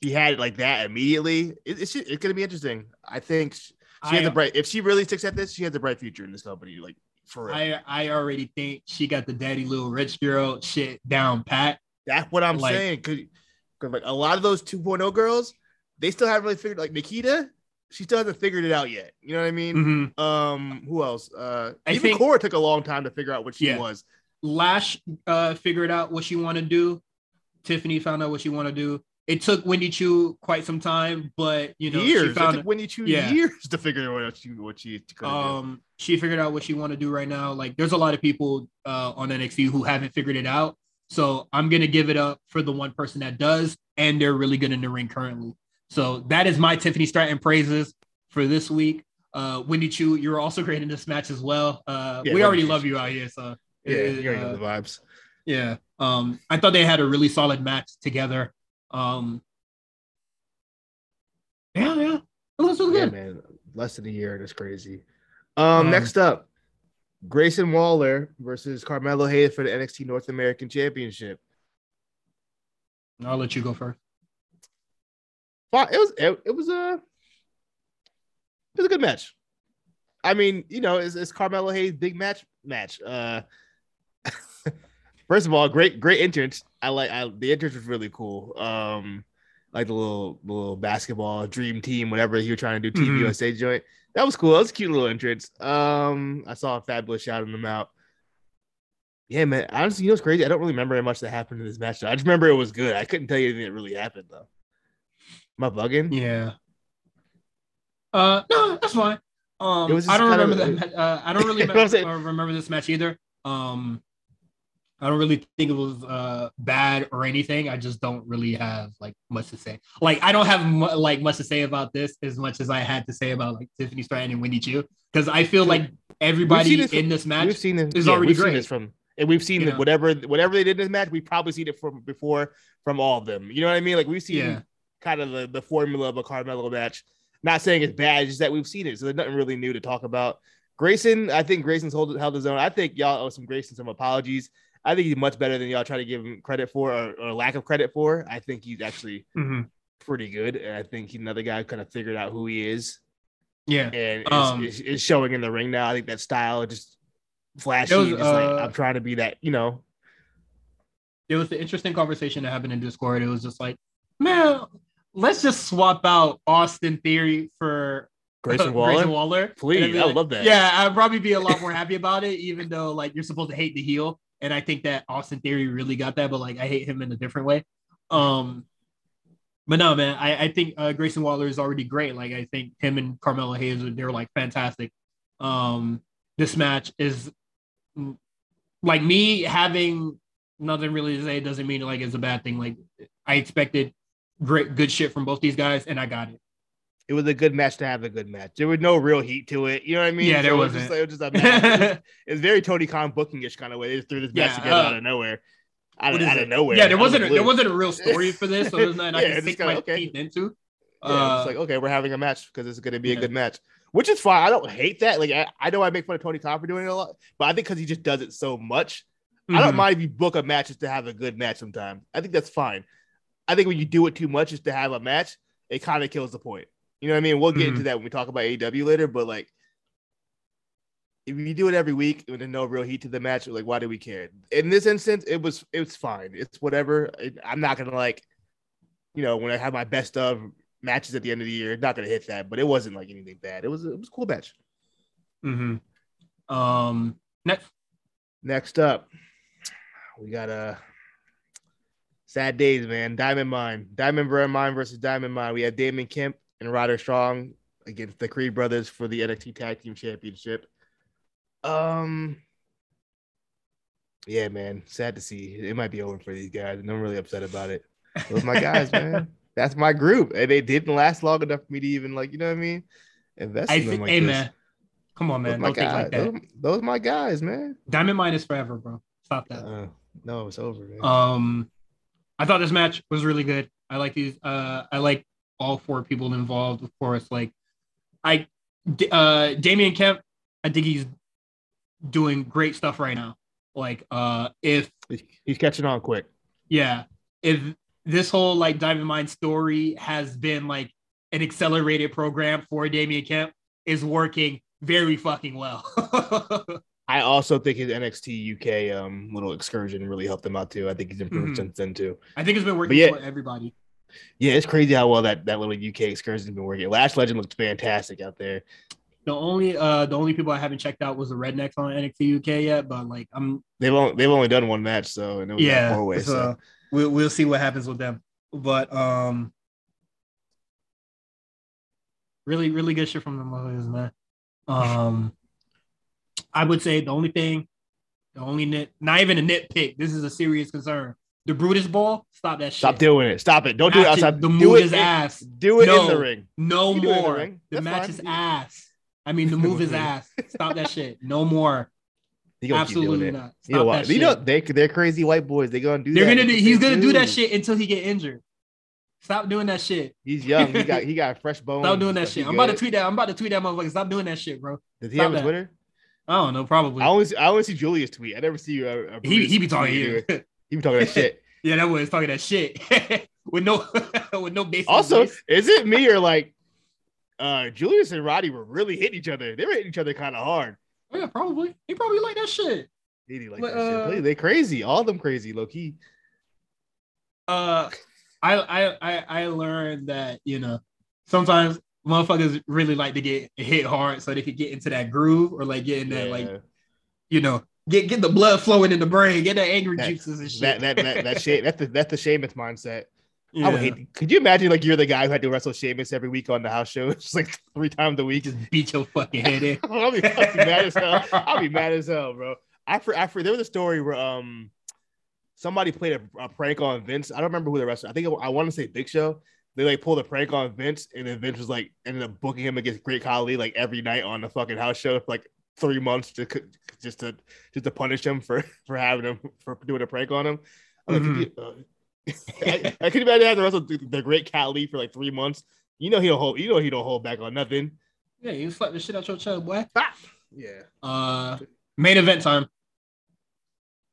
[SPEAKER 2] he had it like that immediately. It, it's it's gonna be interesting. I think she, she has a bright. If she really sticks at this, she has a bright future in this company. Like for real.
[SPEAKER 1] I I already think she got the daddy little rich girl shit down pat.
[SPEAKER 2] That's what I'm like, saying. Cause, cause like a lot of those 2.0 girls, they still haven't really figured like Nikkita, she still hasn't figured it out yet. You know what I mean?
[SPEAKER 1] Mm-hmm.
[SPEAKER 2] Um, who else? Uh,
[SPEAKER 1] I
[SPEAKER 2] even
[SPEAKER 1] think
[SPEAKER 2] Cora took a long time to figure out what she yeah. was.
[SPEAKER 1] Lash uh figured out what she want to do. Tiffany found out what she want to do. It took Wendy Choo quite some time, but you know,
[SPEAKER 2] years.
[SPEAKER 1] she found
[SPEAKER 2] it took Wendy Choo yeah. years to figure out what she what she
[SPEAKER 1] um do. she figured out what she want to do right now. Like, there's a lot of people uh on NXT who haven't figured it out. So I'm gonna give it up for the one person that does, and they're really good in the ring currently. So that is my Tiffany Stratton praises for this week. Uh, Wendy Choo, you're also great in this match as well. Uh, yeah, we already love you out here, so
[SPEAKER 2] yeah, you already uh, know the vibes.
[SPEAKER 1] Yeah, um, I thought they had a really solid match together. Um, yeah, yeah, it looks really
[SPEAKER 2] yeah,
[SPEAKER 1] good.
[SPEAKER 2] man. Less than a year, that's crazy. Um, um, next up, Grayson Waller versus Carmelo Hayes for the NXT North American Championship.
[SPEAKER 1] I'll let you go first.
[SPEAKER 2] Well, It was it, it was a it was a good match. I mean, you know, it's, it's Carmelo Hayes big match match. Uh, first of all, great great entrance. I like I, the entrance was really cool. Um, like the little little basketball dream team, whatever you were trying to do, Team mm-hmm. USA joint. That was cool. That was a cute little entrance. Um, I saw a fabulous shouting them out. Yeah, man. Honestly, you know what's crazy? I don't really remember much that happened in this match. I just remember it was good. I couldn't tell you anything that really happened though. Am I bugging?
[SPEAKER 1] Yeah. Uh, no, that's fine. Um, I don't remember of, that. Uh, I don't really remember, remember this match either. Um, I don't really think it was uh bad or anything. I just don't really have like much to say. Like I don't have mu- like much to say about this as much as I had to say about like Tiffany Stratton and Wendy Choo because I feel like everybody this in this match we've seen it, is yeah, already great.
[SPEAKER 2] from and we've seen whatever whatever they did in this match. We've probably seen it from before from all of them. You know what I mean? Like we've seen yeah kind of the, the formula of a Carmelo match. Not saying it's bad, just that we've seen it. So there's nothing really new to talk about. Grayson, I think Grayson's hold, held his own. I think y'all owe some Grayson some apologies. I think he's much better than y'all try to give him credit for or, or lack of credit for. I think he's actually
[SPEAKER 1] mm-hmm.
[SPEAKER 2] pretty good. And I think he's another guy who kind of figured out who he is.
[SPEAKER 1] Yeah.
[SPEAKER 2] And um, it's, it's, showing in the ring now. I think that style just flashy. Was, just uh, like, I'm trying to be that, you know.
[SPEAKER 1] It was an interesting conversation that happened in Discord. It was just like, man, let's just swap out Austin Theory for
[SPEAKER 2] Grayson Waller.
[SPEAKER 1] Grayson Waller.
[SPEAKER 2] Please, I like, love that.
[SPEAKER 1] Yeah, I'd probably be a lot more happy about it, even though like you're supposed to hate the heel. And I think that Austin Theory really got that, but like I hate him in a different way. Um, but no, man, I, I think uh, Grayson Waller is already great. Like I think him and Carmelo Hayes, they're like fantastic. Um, this match is like me having nothing really to say doesn't mean like it's a bad thing. Like I expected great good shit from both these guys, and I got it.
[SPEAKER 2] It was a good match to have a good match. There was no real heat to it. You know what I mean?
[SPEAKER 1] Yeah, there
[SPEAKER 2] so
[SPEAKER 1] wasn't.
[SPEAKER 2] It was, just, it was just a match. it, was, very Tony Khan bookingish kind of way. They just threw this match yeah, together uh, out of nowhere. Out, of, out of nowhere.
[SPEAKER 1] Yeah, there wasn't a, there wasn't a real story for this, so there's nothing yeah, I can sink my okay. teeth into.
[SPEAKER 2] Yeah, uh, it's like okay, we're having a match because it's going to be yeah. a good match, which is fine. I don't hate that. Like I, I know I make fun of Tony Khan for doing it a lot, but I think because he just does it so much, mm-hmm. I don't mm-hmm. mind if you book a match just to have a good match. Sometimes I think that's fine. I think when you do it too much just to have a match, it kind of kills the point. You know what I mean? We'll get mm-hmm. into that when we talk about AEW later, but like if you do it every week with no real heat to the match, like why do we care? In this instance, it was it was fine. It's whatever. I'm not gonna like, you know, when I have my best of matches at the end of the year, not gonna hit that. But it wasn't like anything bad. It was it was a cool match.
[SPEAKER 1] Mm-hmm. Um. Next.
[SPEAKER 2] Next up, we got a uh, sad days, man. Diamond Mine, Diamond Mine versus Diamond Mine. We have Damon Kemp and Roderick Strong against the Creed brothers for the NXT Tag Team Championship. Um, yeah, man, sad to see. It might be over for these guys, and I'm really upset about it. Those my guys, man. That's my group, and they didn't last long enough for me to even like, you know what I mean? Invest
[SPEAKER 1] in them like hey, this. man. Come on, man.
[SPEAKER 2] Those. Like those, those my guys, man.
[SPEAKER 1] Diamond Mine is forever, bro. Stop that.
[SPEAKER 2] Uh, no, it's over, man.
[SPEAKER 1] Um, I thought this match was really good. I like these. Uh, I like all four people involved. Of course, like I, uh, Damon Kemp. I think he's doing great stuff right now. Like, uh, if
[SPEAKER 2] he's catching on quick,
[SPEAKER 1] yeah. If this whole like Diamond Mine story has been like an accelerated program for Damon Kemp, is working very fucking well.
[SPEAKER 2] I also think his NXT UK um little excursion really helped him out too. I think he's improved mm-hmm. since then too.
[SPEAKER 1] I think it's been working yeah, for everybody.
[SPEAKER 2] Yeah, it's crazy how well that that little UK excursion has been working. Lash Legend looked fantastic out there.
[SPEAKER 1] The only uh the only people I haven't checked out was the Rednecks on NXT UK yet, but like I'm
[SPEAKER 2] they've only they've only done one match, so and it was
[SPEAKER 1] yeah, four way. So, so we'll we'll see what happens with them. But um really, really good shit from the motherfuckers, man. Um I would say the only thing, the only nit, not even a nitpick. This is a serious concern. The Brutus ball, stop that shit.
[SPEAKER 2] Stop doing it. Stop it. Don't do it outside.
[SPEAKER 1] The
[SPEAKER 2] move
[SPEAKER 1] is ass.
[SPEAKER 2] Do it no, in the ring.
[SPEAKER 1] No more. The, the match fine. is ass. I mean, the move is ass. Stop that shit. No more. Absolutely not. Stop
[SPEAKER 2] you know what? You know they they're crazy white boys. They're gonna do.
[SPEAKER 1] They're
[SPEAKER 2] that.
[SPEAKER 1] gonna do. He's gonna do that shit until he get injured. Stop doing that shit.
[SPEAKER 2] He's young. He got he got fresh bones.
[SPEAKER 1] Stop doing that shit. I'm about to tweet that. I'm about to tweet that motherfucker. Stop doing that shit, bro.
[SPEAKER 2] Does he Stop have a Twitter?
[SPEAKER 1] I don't know. Probably.
[SPEAKER 2] I always I always see Julius tweet. I never see you. Uh,
[SPEAKER 1] he he be talking here.
[SPEAKER 2] He be talking that shit.
[SPEAKER 1] yeah, that was talking that shit with no with no base.
[SPEAKER 2] Also, is it me or like uh Julius and Roddy were really hitting each other? They were hitting each other kind of hard.
[SPEAKER 1] Oh, yeah, probably. He probably like that shit.
[SPEAKER 2] He like but, that uh, shit. They, they crazy. All of them crazy, low key.
[SPEAKER 1] Uh, I I I I learned that you know sometimes motherfuckers really like to get hit hard so they could get into that groove or like get in that yeah. like you know get get the blood flowing in the brain, get the angry that, juices and shit.
[SPEAKER 2] That that that, that shame that's the that's the Sheamus mindset. Yeah. I would hate. Could you imagine like you're the guy who had to wrestle Sheamus every week on the house show, just like three times a week,
[SPEAKER 1] just beat your fucking head in.
[SPEAKER 2] I'll be fucking mad as hell. I'll be mad as hell, bro. After after there was a story where um somebody played a, a prank on Vince. I don't remember who the wrestler. I think I want to say Big Show, they like pulled a prank on Vince, and then Vince was like ended up booking him against Great Khali like every night on the fucking house show for like three months to just to just to punish him for for having him for doing a prank on him. mm-hmm. like, uh, I, I could imagine having to wrestle the Great Khali for like three months. You know he don't hold. You know he don't hold back on nothing.
[SPEAKER 1] Yeah, you slap the shit out your chest, boy.
[SPEAKER 2] Ah! Yeah.
[SPEAKER 1] Uh, main event time.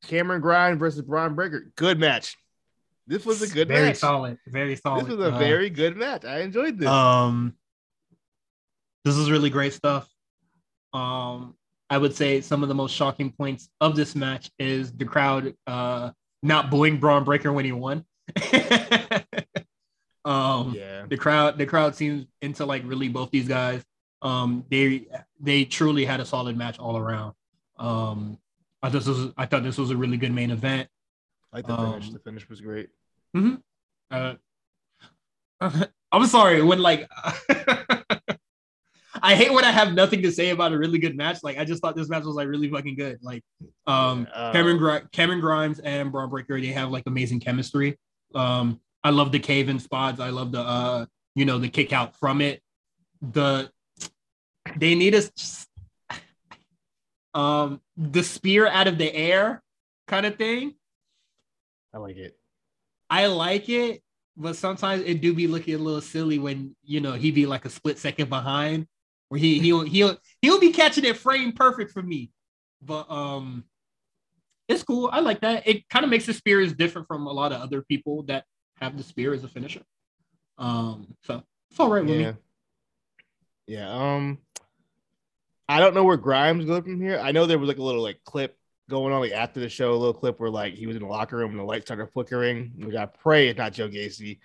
[SPEAKER 2] Cameron Grimes versus Bron Breakker. Good match. This was a good match.
[SPEAKER 1] very
[SPEAKER 2] match.
[SPEAKER 1] solid, very solid.
[SPEAKER 2] This was a uh, very good match. I enjoyed this.
[SPEAKER 1] Um, this is really great stuff. Um, I would say some of the most shocking points of this match is the crowd uh not booing Bron Breakker when he won. um, yeah, the crowd, the crowd seems into like really both these guys. Um, they they truly had a solid match all around. Um, I thought this was I thought this was a really good main event.
[SPEAKER 2] I like the um, finish. The finish was great.
[SPEAKER 1] Mm-hmm. Uh, I'm sorry when like I hate when I have nothing to say about a really good match. Like I just thought this match was like really fucking good. Like um uh, Cameron Gr- Cameron Grimes and Bron Breakker they have like amazing chemistry. Um I love the cave in spots. I love the uh you know the kick out from it. The they need us um the spear out of the air kind of thing.
[SPEAKER 2] I like it.
[SPEAKER 1] I like it, but sometimes it do be looking a little silly when you know he be like a split second behind, where he he'll he'll he'll be catching it frame perfect for me. But um, it's cool. I like that. It kind of makes the spear is different from a lot of other people that have the spear as a finisher. Um, so it's all right with
[SPEAKER 2] yeah.
[SPEAKER 1] me.
[SPEAKER 2] Yeah. Um, I don't know where Grimes goes from here. I know there was like a little like clip going on like after the show, a little clip where like he was in the locker room and the lights started flickering. We got pray it's not Joe Gacy.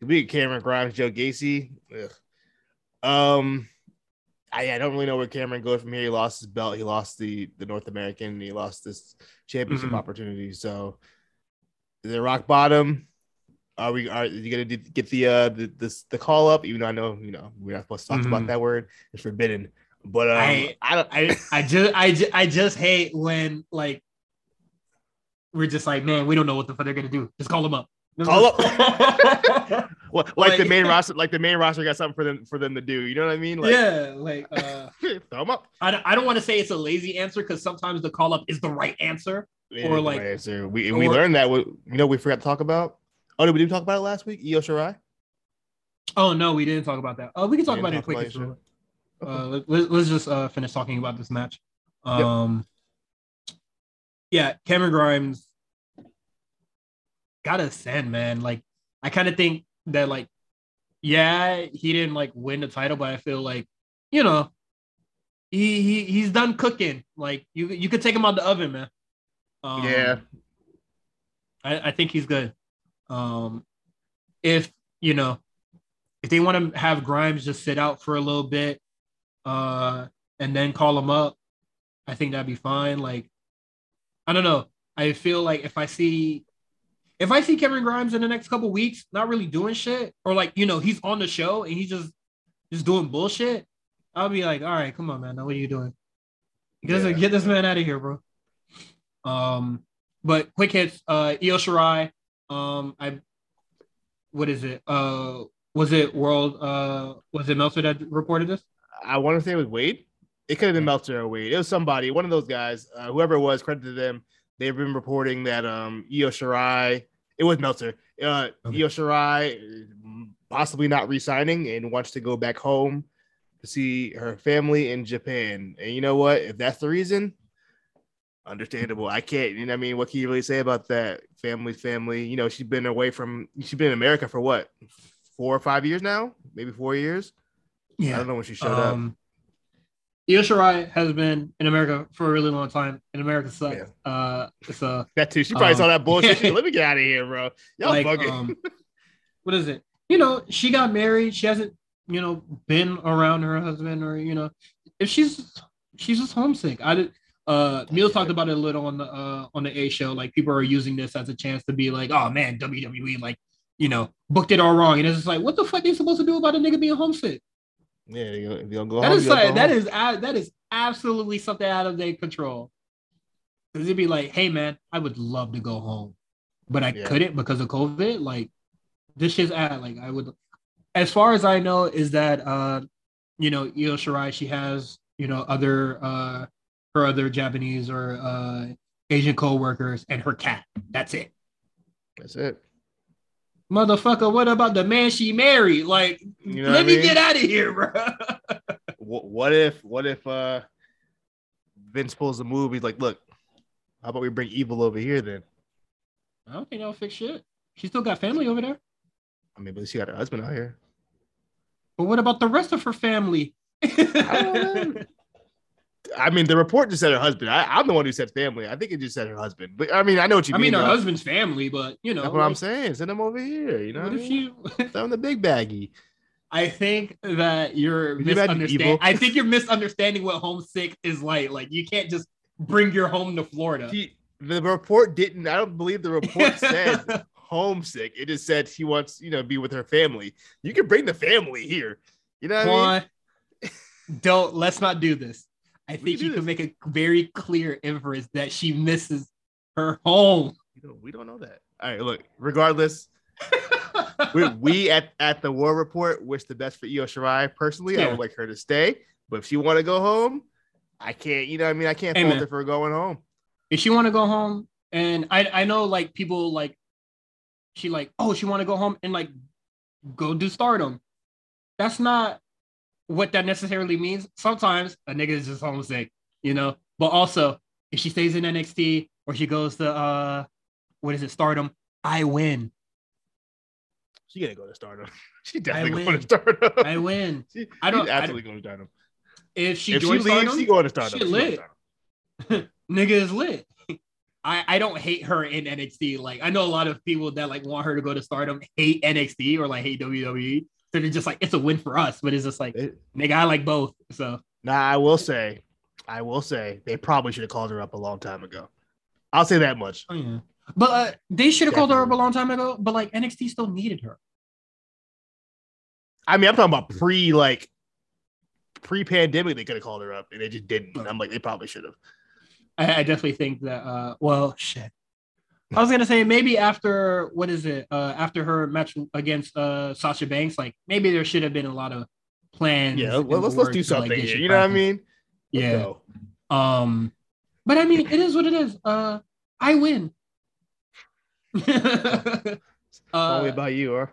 [SPEAKER 2] Could be Cameron Grimes, Joe Gacy. Ugh. Um, I, I don't really know where Cameron goes from here. He lost his belt. He lost the the North American. he lost this championship mm-hmm. opportunity. So, it rock bottom? Are we are you gonna get the uh the the, the call up? Even though I know you know we're not supposed to talk mm-hmm. about that word. It's forbidden. But um,
[SPEAKER 1] I I don't I, I just I just, I just hate when like we're just like man we don't know what the fuck they're gonna do. Just call them up. Call up.
[SPEAKER 2] well, like, like, the main roster, like the main roster got something for them for them to do. You know what I mean?
[SPEAKER 1] Like, yeah, like uh,
[SPEAKER 2] throw them up.
[SPEAKER 1] I don't, I don't want to say it's a lazy answer because sometimes the call up is the right answer. Or like right
[SPEAKER 2] answer. We or, we learned that. What you know, we forgot to talk about. Oh, did we do talk about it last week? Io Shirai.
[SPEAKER 1] Oh no, we didn't talk about that. Oh, we can talk about it quickly. Uh, let, us just uh, finish talking about this match. Um, yep. yeah, Cameron Grimes gotta send, man. Like, I kind of think that, like, yeah, he didn't like win the title, but I feel like, you know, he he he's done cooking. Like, you you could take him out the oven, man.
[SPEAKER 2] Um, yeah,
[SPEAKER 1] I, I think he's good. Um, if you know, if they want to have Grimes just sit out for a little bit, uh, and then call him up, I think that'd be fine. Like, I don't know. I feel like if I see if I see Kevin Grimes in the next couple weeks not really doing shit, or like you know he's on the show and he's just just doing bullshit, I'll be like, all right, come on, man, now what are you doing? Get, yeah. get this man out of here, bro. Um, but quick hits, uh, Io Shirai, um, I, what is it? Uh, was it World? Uh, was it Meltzer that reported this?
[SPEAKER 2] I want to say it was Wade. It could have been Meltzer or Wade. It was somebody, one of those guys, uh, whoever it was. Credit to them. They've been reporting that um Io Shirai it was Meltzer. Uh, okay. Io Shirai possibly not resigning and wants to go back home to see her family in Japan. And you know what? If that's the reason, understandable. I can't, you know, I mean, what can you really say about that? Family, family. You know, she's been away from, she's been in America for what, four or five years now? Maybe four years. Yeah, I don't know when she showed um, up.
[SPEAKER 1] Io Shirai has been in America for a really long time, and America sucks. Yeah. Uh, so
[SPEAKER 2] that too. She probably um, saw that bullshit. Yeah. Let me get out of here, bro. Y'all like, bugging. Um,
[SPEAKER 1] what is it? You know, she got married. She hasn't, you know, been around her husband, or you know, if she's she's just homesick. I did. Uh, Neil talked about it a little on the uh on the A show. Like people are using this as a chance to be like, oh man, WWE like, you know, booked it all wrong, and it's just like, what the fuck are you supposed to do about a nigga being homesick?
[SPEAKER 2] Yeah, you're gonna go
[SPEAKER 1] that
[SPEAKER 2] home,
[SPEAKER 1] is like, that is that is absolutely something out of their control. Because it'd be like, hey man, I would love to go home, but I yeah. couldn't because of COVID. Like this shit's at like I would. As far as I know, is that uh, you know, Io Shirai, she has you know other uh her other Japanese or uh Asian co-workers and her cat. That's it.
[SPEAKER 2] That's it
[SPEAKER 1] motherfucker, what about the man she married? Like, you know let me mean? get out of here, bro.
[SPEAKER 2] what if, what if uh Vince pulls a move? He's like, look, how about we bring evil over here then?
[SPEAKER 1] I don't think they'll fix shit. She still got family over there.
[SPEAKER 2] I mean, but she got her husband out here.
[SPEAKER 1] But what about the rest of her family?
[SPEAKER 2] I mean, the report just said her husband. I, am the one who said family. I think it just said her husband. But I mean, I know what you
[SPEAKER 1] I
[SPEAKER 2] mean.
[SPEAKER 1] I mean, her husband's family, but you know,
[SPEAKER 2] that's what like, I'm saying. Send them over here. You know, what, if she? Throw the big baggy.
[SPEAKER 1] I think that you're misunderstanding. I think you're misunderstanding what homesick is like. Like you can't just bring your home to Florida.
[SPEAKER 2] She, the report didn't. I don't believe the report said homesick. It just said she wants, you know, be with her family. You can bring the family here. You know what I
[SPEAKER 1] mean? Don't let's not do this. I think you can make a very clear inference that she misses her home.
[SPEAKER 2] We don't, we don't know that. All right, look, regardless, we, we, at, at the War Report wish the best for Io Shirai. Personally, yeah. I would like her to stay, but if she want to go home, I can't, you know, I mean, I can't fault her for going home.
[SPEAKER 1] If she want to go home, and I, I know like people like, she like, oh, she want to go home and like go do stardom. That's not what that necessarily means. Sometimes a nigga is just homesick, you know. But also, if she stays in NXT or she goes to uh, what is it, Stardom, I win.
[SPEAKER 2] She gonna go to Stardom. She definitely going to Stardom.
[SPEAKER 1] I win. She, I don't.
[SPEAKER 2] absolutely going to Stardom.
[SPEAKER 1] if she
[SPEAKER 2] if she leaves,
[SPEAKER 1] Stardom,
[SPEAKER 2] she going to Stardom. She going
[SPEAKER 1] lit.
[SPEAKER 2] Stardom.
[SPEAKER 1] nigga is lit. I, I don't hate her in NXT. Like I know a lot of people that like want her to go to Stardom hate NXT or like hate WWE. So they're just like it's a win for us, but it's just like
[SPEAKER 2] It-
[SPEAKER 1] nigga, I like both. So
[SPEAKER 2] Nah, I will say, I will say, they probably should have called her up a long time ago. I'll say that much.
[SPEAKER 1] oh yeah. But uh, they should have called her up a long time ago. But like NXT still needed her.
[SPEAKER 2] I mean, I'm talking about pre like pre-pandemic. They could have called her up, and they just didn't. And I'm like, they probably should have.
[SPEAKER 1] I, I definitely think that. Uh, well, shit. I was gonna say maybe after what is it? Uh, after her match against uh Sasha Banks, like maybe there should have been a lot of plans.
[SPEAKER 2] Yeah, well, let's let's do
[SPEAKER 1] works to, like,
[SPEAKER 2] something here. You know what I mean? Let's
[SPEAKER 1] Yeah.
[SPEAKER 2] go.
[SPEAKER 1] Um, but I mean, it is what it is. Uh, I win.
[SPEAKER 2] Only
[SPEAKER 1] uh,
[SPEAKER 2] about you, or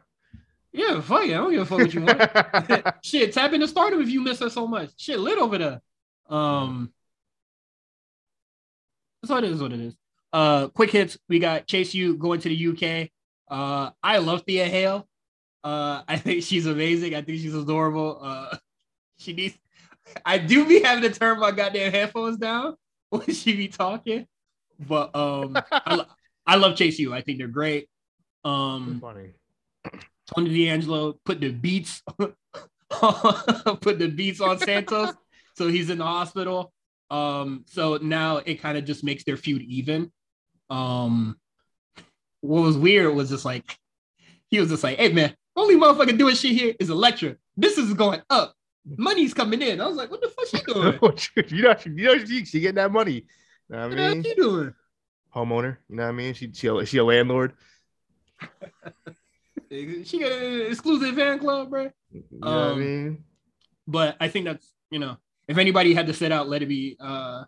[SPEAKER 1] yeah, fuck it. I don't give a fuck what you want. Shit, tap into stardom if you miss her so much. Shit, lit over there. Um, so it is what it is. Uh, quick hits. We got Chase U going to the UK. Uh, I love Thea Hale. Uh, I think she's amazing. I think she's adorable. Uh, she needs. I do be having to turn my goddamn headphones down when she be talking, but um, I, lo- I love Chase U. I think they're great. Um,
[SPEAKER 2] funny.
[SPEAKER 1] Tony D'Angelo put the beats put the beats on Santos, so he's in the hospital. Um, so now it kind of just makes their feud even. Um, what was weird was just like he was just like, "Hey man, only motherfucker doing shit here is Elektra. This is going up. Money's coming in." I was like, "What the fuck she doing?
[SPEAKER 2] you know, she, you know, she, she getting that money. You know what
[SPEAKER 1] What
[SPEAKER 2] I mean?
[SPEAKER 1] she doing?"
[SPEAKER 2] Homeowner. You know what I mean? She she a, she a landlord.
[SPEAKER 1] She got an exclusive fan club, bro.
[SPEAKER 2] You know what I
[SPEAKER 1] Um,
[SPEAKER 2] mean?
[SPEAKER 1] but I think that's you know, if anybody had to set out, let it be uh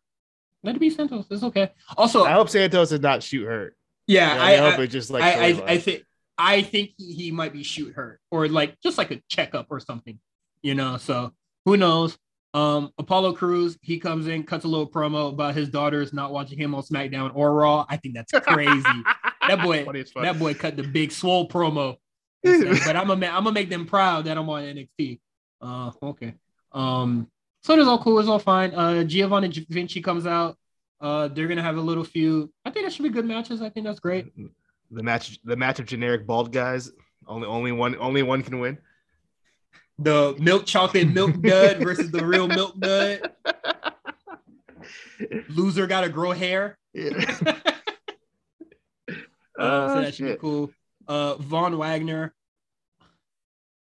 [SPEAKER 1] let it be Santos. It's okay. Also,
[SPEAKER 2] I hope Santos does not shoot hurt.
[SPEAKER 1] yeah,
[SPEAKER 2] You know,
[SPEAKER 1] I,
[SPEAKER 2] hope
[SPEAKER 1] I,
[SPEAKER 2] it's just like
[SPEAKER 1] I, I. I think I think he, he might be shoot hurt or like just like a checkup or something, you know. So who knows? Um, Apollo Crews, he comes in, cuts a little promo about his daughters not watching him on SmackDown or Raw. I think that's crazy. that boy,
[SPEAKER 2] Funny as fuck.
[SPEAKER 1] that boy cut the big swole promo. but I'm gonna I'm gonna make them proud that I'm on NXT. Uh, okay. Um, so it's all cool. It's all fine. Uh, Giovanni Vinci comes out. Uh, they're gonna have a little feud. I think that should be good matches. I think that's great.
[SPEAKER 2] the match the match of generic bald guys. Only only one only one can win.
[SPEAKER 1] The milk chocolate milk dud versus the real milk dud. Loser got to grow hair.
[SPEAKER 2] Yeah.
[SPEAKER 1] Uh, so
[SPEAKER 2] Oh,
[SPEAKER 1] that should be cool. Uh, Von Wagner.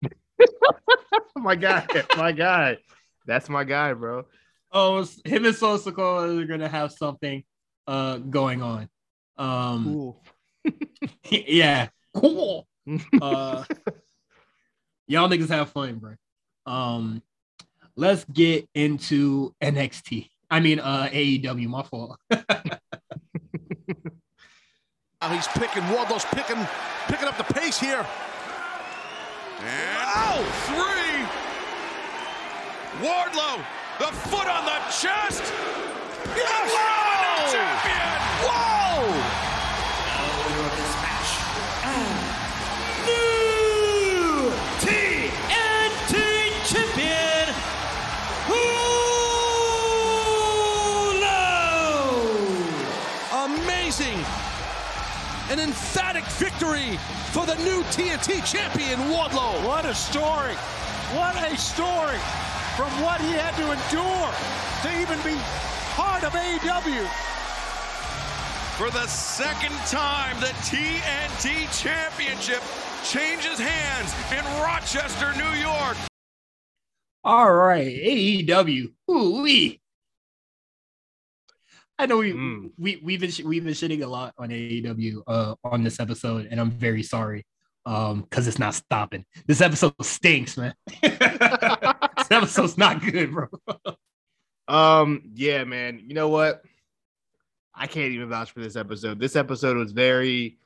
[SPEAKER 2] Oh my guy, my guy. That's my guy, bro.
[SPEAKER 1] Oh, him and Solo Sikoa are gonna have something uh going on. Um,
[SPEAKER 2] Cool.
[SPEAKER 1] yeah, cool. Uh, y'all niggas have fun, bro. Um, let's get into NXT. I mean, uh, AEW. My fault.
[SPEAKER 5] Now he's picking, Wardlow's picking, picking up the pace here. And oh, three. Wardlow, the foot on the chest. Yes, Whoa! champion. Whoa!
[SPEAKER 6] New TNT champion, Hulu.
[SPEAKER 5] Amazing. An emphatic victory for the new TNT champion, Wardlow.
[SPEAKER 7] What a story. What a story from what he had to endure to even be part of AEW.
[SPEAKER 5] For the second time, the TNT championship changes hands in Rochester, New York.
[SPEAKER 1] All right, AEW. Ooh wee. I know we
[SPEAKER 2] Mm.
[SPEAKER 1] we we've been sh- we've been shitting a lot on AEW uh on this episode, and I'm very sorry um because it's not stopping. This episode stinks, man. this episode's not good, bro.
[SPEAKER 2] Um, yeah, man. You know what? I can't even vouch for this episode. This episode was very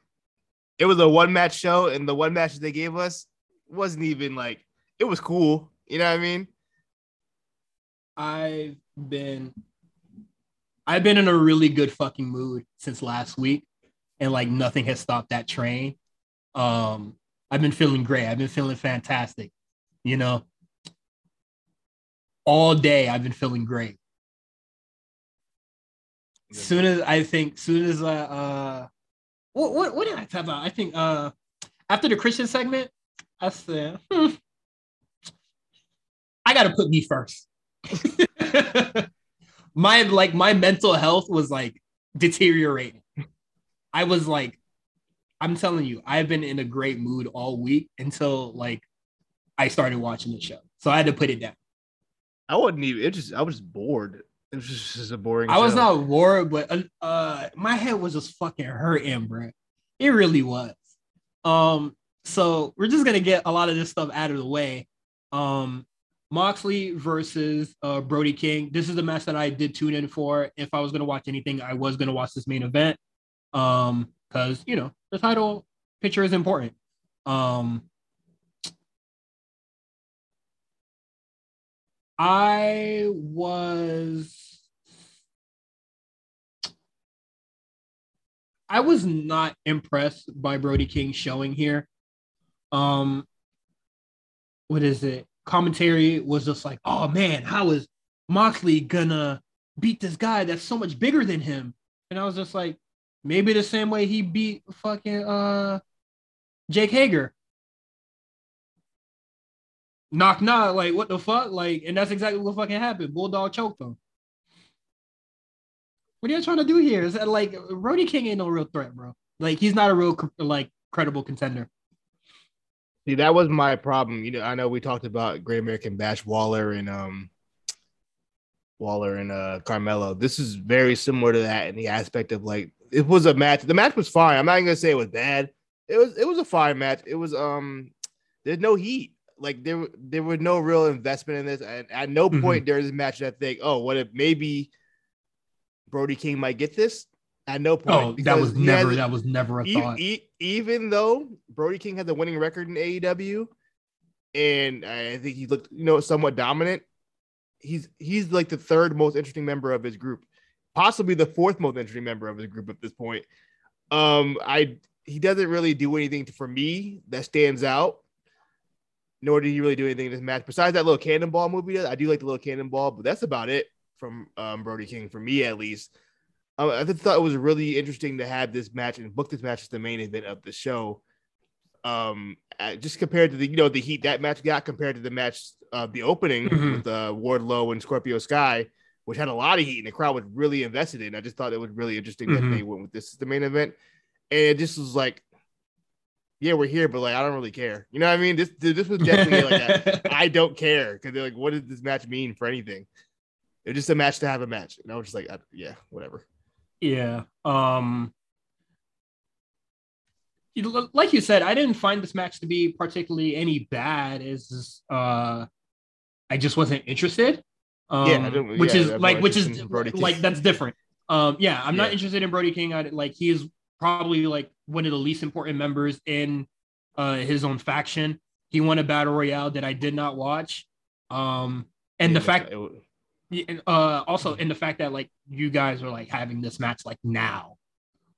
[SPEAKER 2] it was a one match show, and the one match they gave us wasn't even like it was cool. You know what I mean?
[SPEAKER 1] I've been I've been in a really good fucking mood since last week and like nothing has stopped that train. Um I've been feeling great. I've been feeling fantastic. You know, all day I've been feeling great. Soon as I think, soon as I uh, what what what did I talk about? I think uh, after the Christian segment, I said, hmm, I got to put me first. my like my mental health was like deteriorating. I was like, I'm telling you, I've been in a great mood all week until like I started watching the show. So I had to put it down.
[SPEAKER 2] I wasn't even. It just I was bored. It was just, just a boring.
[SPEAKER 1] I was not bored, but uh, uh, my head was just fucking hurting, bro. It really was. Um, so we're just gonna get a lot of this stuff out of the way. Um, Moxley versus uh, Brody King. This is the match that I did tune in for. If I was gonna watch anything, I was gonna watch this main event. Um, because you know the title picture is important. Um, I was I was not impressed by Brody King showing here. Um what is it? Commentary was just like, "Oh man, how is Moxley gonna beat this guy that's so much bigger than him?" And I was just like, maybe the same way he beat fucking uh Jake Hager knock knock, like what the fuck? Like, and that's exactly what fucking happened. Bulldog choked him. What are you trying to do here? Is that like Brody King ain't no real threat, bro. Like he's not a real like credible contender.
[SPEAKER 2] See, that was my problem. You know, I know we talked about Great American Bash Waller and um Waller and uh Carmelo. This is very similar to that in the aspect of like it was a match. The match was fine. I'm not gonna say it was bad. It was it was a fine match. It was um there's no heat like there there was no real investment in this. And at no mm-hmm. point during this match did I think, oh, what if maybe Brody King might get this? At no point.
[SPEAKER 1] Oh, that was never has, that was never a e- thought.
[SPEAKER 2] E- even though Brody King had the winning record in AEW, and I think he looked, you know, somewhat dominant. He's he's like the third most interesting member of his group, possibly the fourth most interesting member of his group at this point. Um, I he doesn't really do anything to, for me that stands out nor did he really do anything in this match besides that little cannonball movie. I do like the little cannonball, but that's about it from um, Brody King for me at least. Um, I just thought it was really interesting to have this match and book this match as the main event of the show. Um, just compared to the you know the heat that match got compared to the match uh, the opening mm-hmm. with uh, Wardlow and Scorpio Sky, which had a lot of heat and the crowd was really invested in. I just thought it was really interesting mm-hmm. that they went with this as the main event, and it just was like yeah, we're here, but like I don't really care. You know what I mean? This this was definitely like I don't care because they're like, what does this match mean for anything? It's just a match to have a match, and I was just like, I, yeah, whatever.
[SPEAKER 1] Yeah. Um. Like you said, I didn't find this match to be particularly any bad. Is uh, I just wasn't interested. Um, yeah, which yeah, is like, which is like that's different. Um, yeah, I'm yeah. not interested in Brody King. I like he is probably like one of the least important members in uh, his own faction. He won a battle royale that I did not watch. Um, and yeah, the fact, it, uh, also in the fact that like you guys are like having this match like now,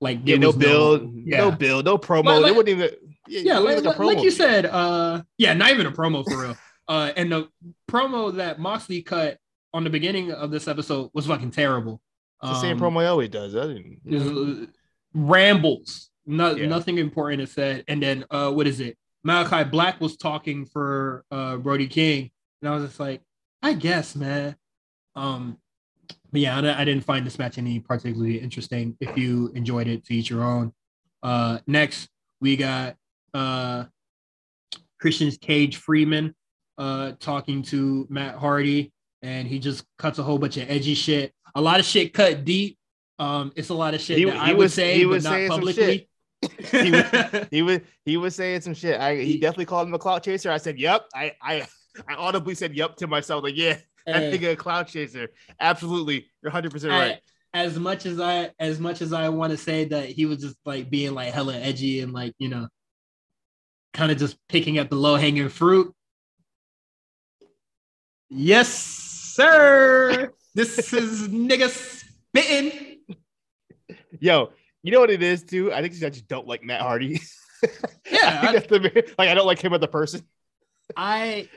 [SPEAKER 1] like
[SPEAKER 2] yeah, no build, no, yeah. no build, no promo. Like, they wouldn't even,
[SPEAKER 1] yeah, yeah like, like, like, you said, uh, yeah, not even a promo for real. uh, and the promo that Moxley cut on the beginning of this episode was fucking terrible.
[SPEAKER 2] It's the same um, promo he always does. I
[SPEAKER 1] didn't rambles. No, yeah. Nothing important is said. And then uh, what is it? Malakai Black was talking for uh, Brody King, and I was just like, I guess, man. Um, but yeah, I, I didn't find this match any particularly interesting. If you enjoyed it, to each your own. Uh, next, we got uh, Christian's Cage Freeman uh, talking to Matt Hardy, and he just cuts a whole bunch of edgy shit. A lot of shit cut deep, um, it's a lot of shit he, that he I would was, say, he was but not publicly.
[SPEAKER 2] he, was, he was he was saying some shit. I he definitely called him a clout chaser. I said, "Yep." I I I audibly said, "Yep" to myself. Like, yeah, I think a clout chaser. Absolutely, you're 100 percent right.
[SPEAKER 1] As much as I as much as I want to say that he was just like being like hella edgy and like you know, kind of just picking up the low hanging fruit. Yes, sir. this is niggas spitting
[SPEAKER 2] Yo, you know what it is too? I think I just don't like Matt Hardy.
[SPEAKER 1] Yeah,
[SPEAKER 2] I I, the, like I don't like him as a person.
[SPEAKER 1] I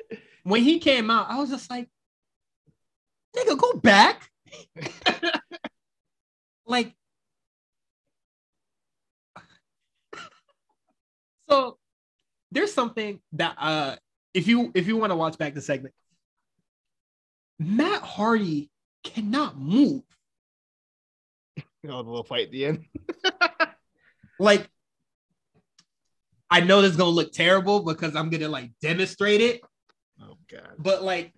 [SPEAKER 1] when he came out, I was just like, nigga, go back. like, so there's something that uh if you if you want to watch back the segment, Matt Hardy cannot move.
[SPEAKER 2] You know, the little fight at the end.
[SPEAKER 1] like, I know this is gonna look terrible because I'm gonna like demonstrate it.
[SPEAKER 2] Oh god.
[SPEAKER 1] But like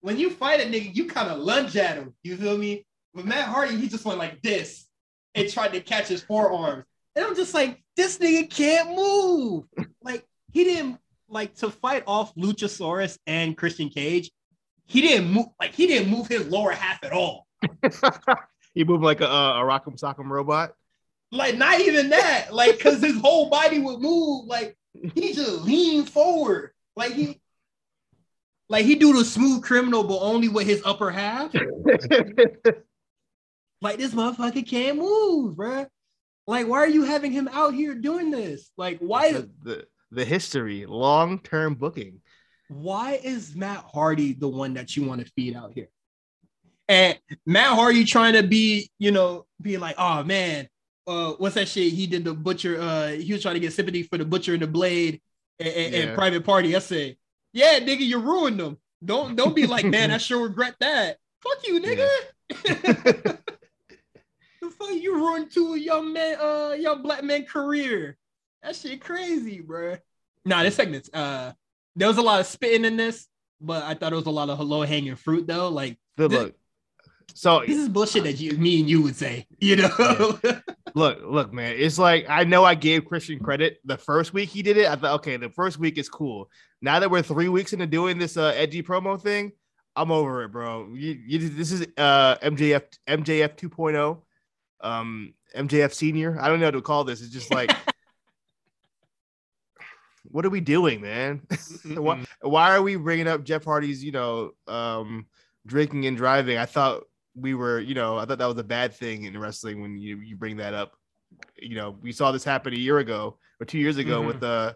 [SPEAKER 1] when you fight a nigga, you kind of lunge at him. You feel me? But Matt Hardy, he just went like this and tried to catch his forearms. And I'm just like, this nigga can't move. like he didn't like to fight off Luchasaurus and Christian Cage. He didn't move like he didn't move his lower half at all.
[SPEAKER 2] he moved like a, a Rock'em Sock'em robot.
[SPEAKER 1] Like not even that. Like because his whole body would move. Like he just leaned forward. Like he like he do the smooth criminal, but only with his upper half. like this motherfucker can't move, bruh. Like, why are you having him out here doing this? Like, why
[SPEAKER 2] the, the, the history, long-term booking.
[SPEAKER 1] Why is Matt Hardy the one that you want to feed out here? And Matt Hardy trying to be, you know, being like, oh man, uh, what's that shit? He did the butcher, uh, he was trying to get sympathy for the butcher and the blade and, and, yeah. and private party. I said, yeah, nigga, you ruined them. Don't don't be like, man, I sure regret that. Fuck you, nigga. Yeah. the fuck you ruined two young man, uh, young black man career. That shit crazy, bro. Nah, this segment's uh, there was a lot of spitting in this, but I thought it was a lot of low hanging fruit though. Like,
[SPEAKER 2] good look. So
[SPEAKER 1] this is bullshit that you, me and you would say, you know.
[SPEAKER 2] Yeah. look, look, man. It's like I know I gave Christian credit the first week he did it. I thought, okay, the first week is cool. Now that we're three weeks into doing this uh, edgy promo thing, I'm over it, bro. You, you, this is uh, MJF MJF 2.0, um, MJF Senior. I don't know what to call this. It's just like, what are we doing, man? why, why are we bringing up Jeff Hardy's, you know, um, drinking and driving? I thought we were, you know, I thought that was a bad thing in wrestling when you you bring that up. You know, we saw this happen a year ago or two years ago mm-hmm. with the. Uh,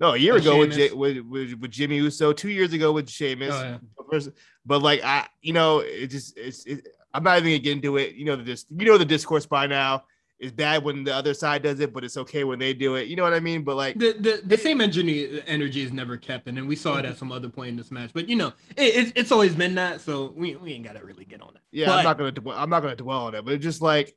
[SPEAKER 2] no, a year with ago with, J- with, with, with Jimmy Uso, two years ago with Sheamus. Oh, yeah. But like I, you know, it just it's. It, I'm not even gonna get into it. You know the dis- you know the discourse by now is bad when the other side does it, but it's okay when they do it. You know what I mean? But like
[SPEAKER 1] the the, the same energy energy is never kept, and then we saw it at mm-hmm. some other point in this match. But you know, it, it's it's always been that, so we, we ain't gotta really get on it.
[SPEAKER 2] Yeah,
[SPEAKER 1] but,
[SPEAKER 2] I'm not gonna dwell, I'm not gonna dwell on it, but it's just like,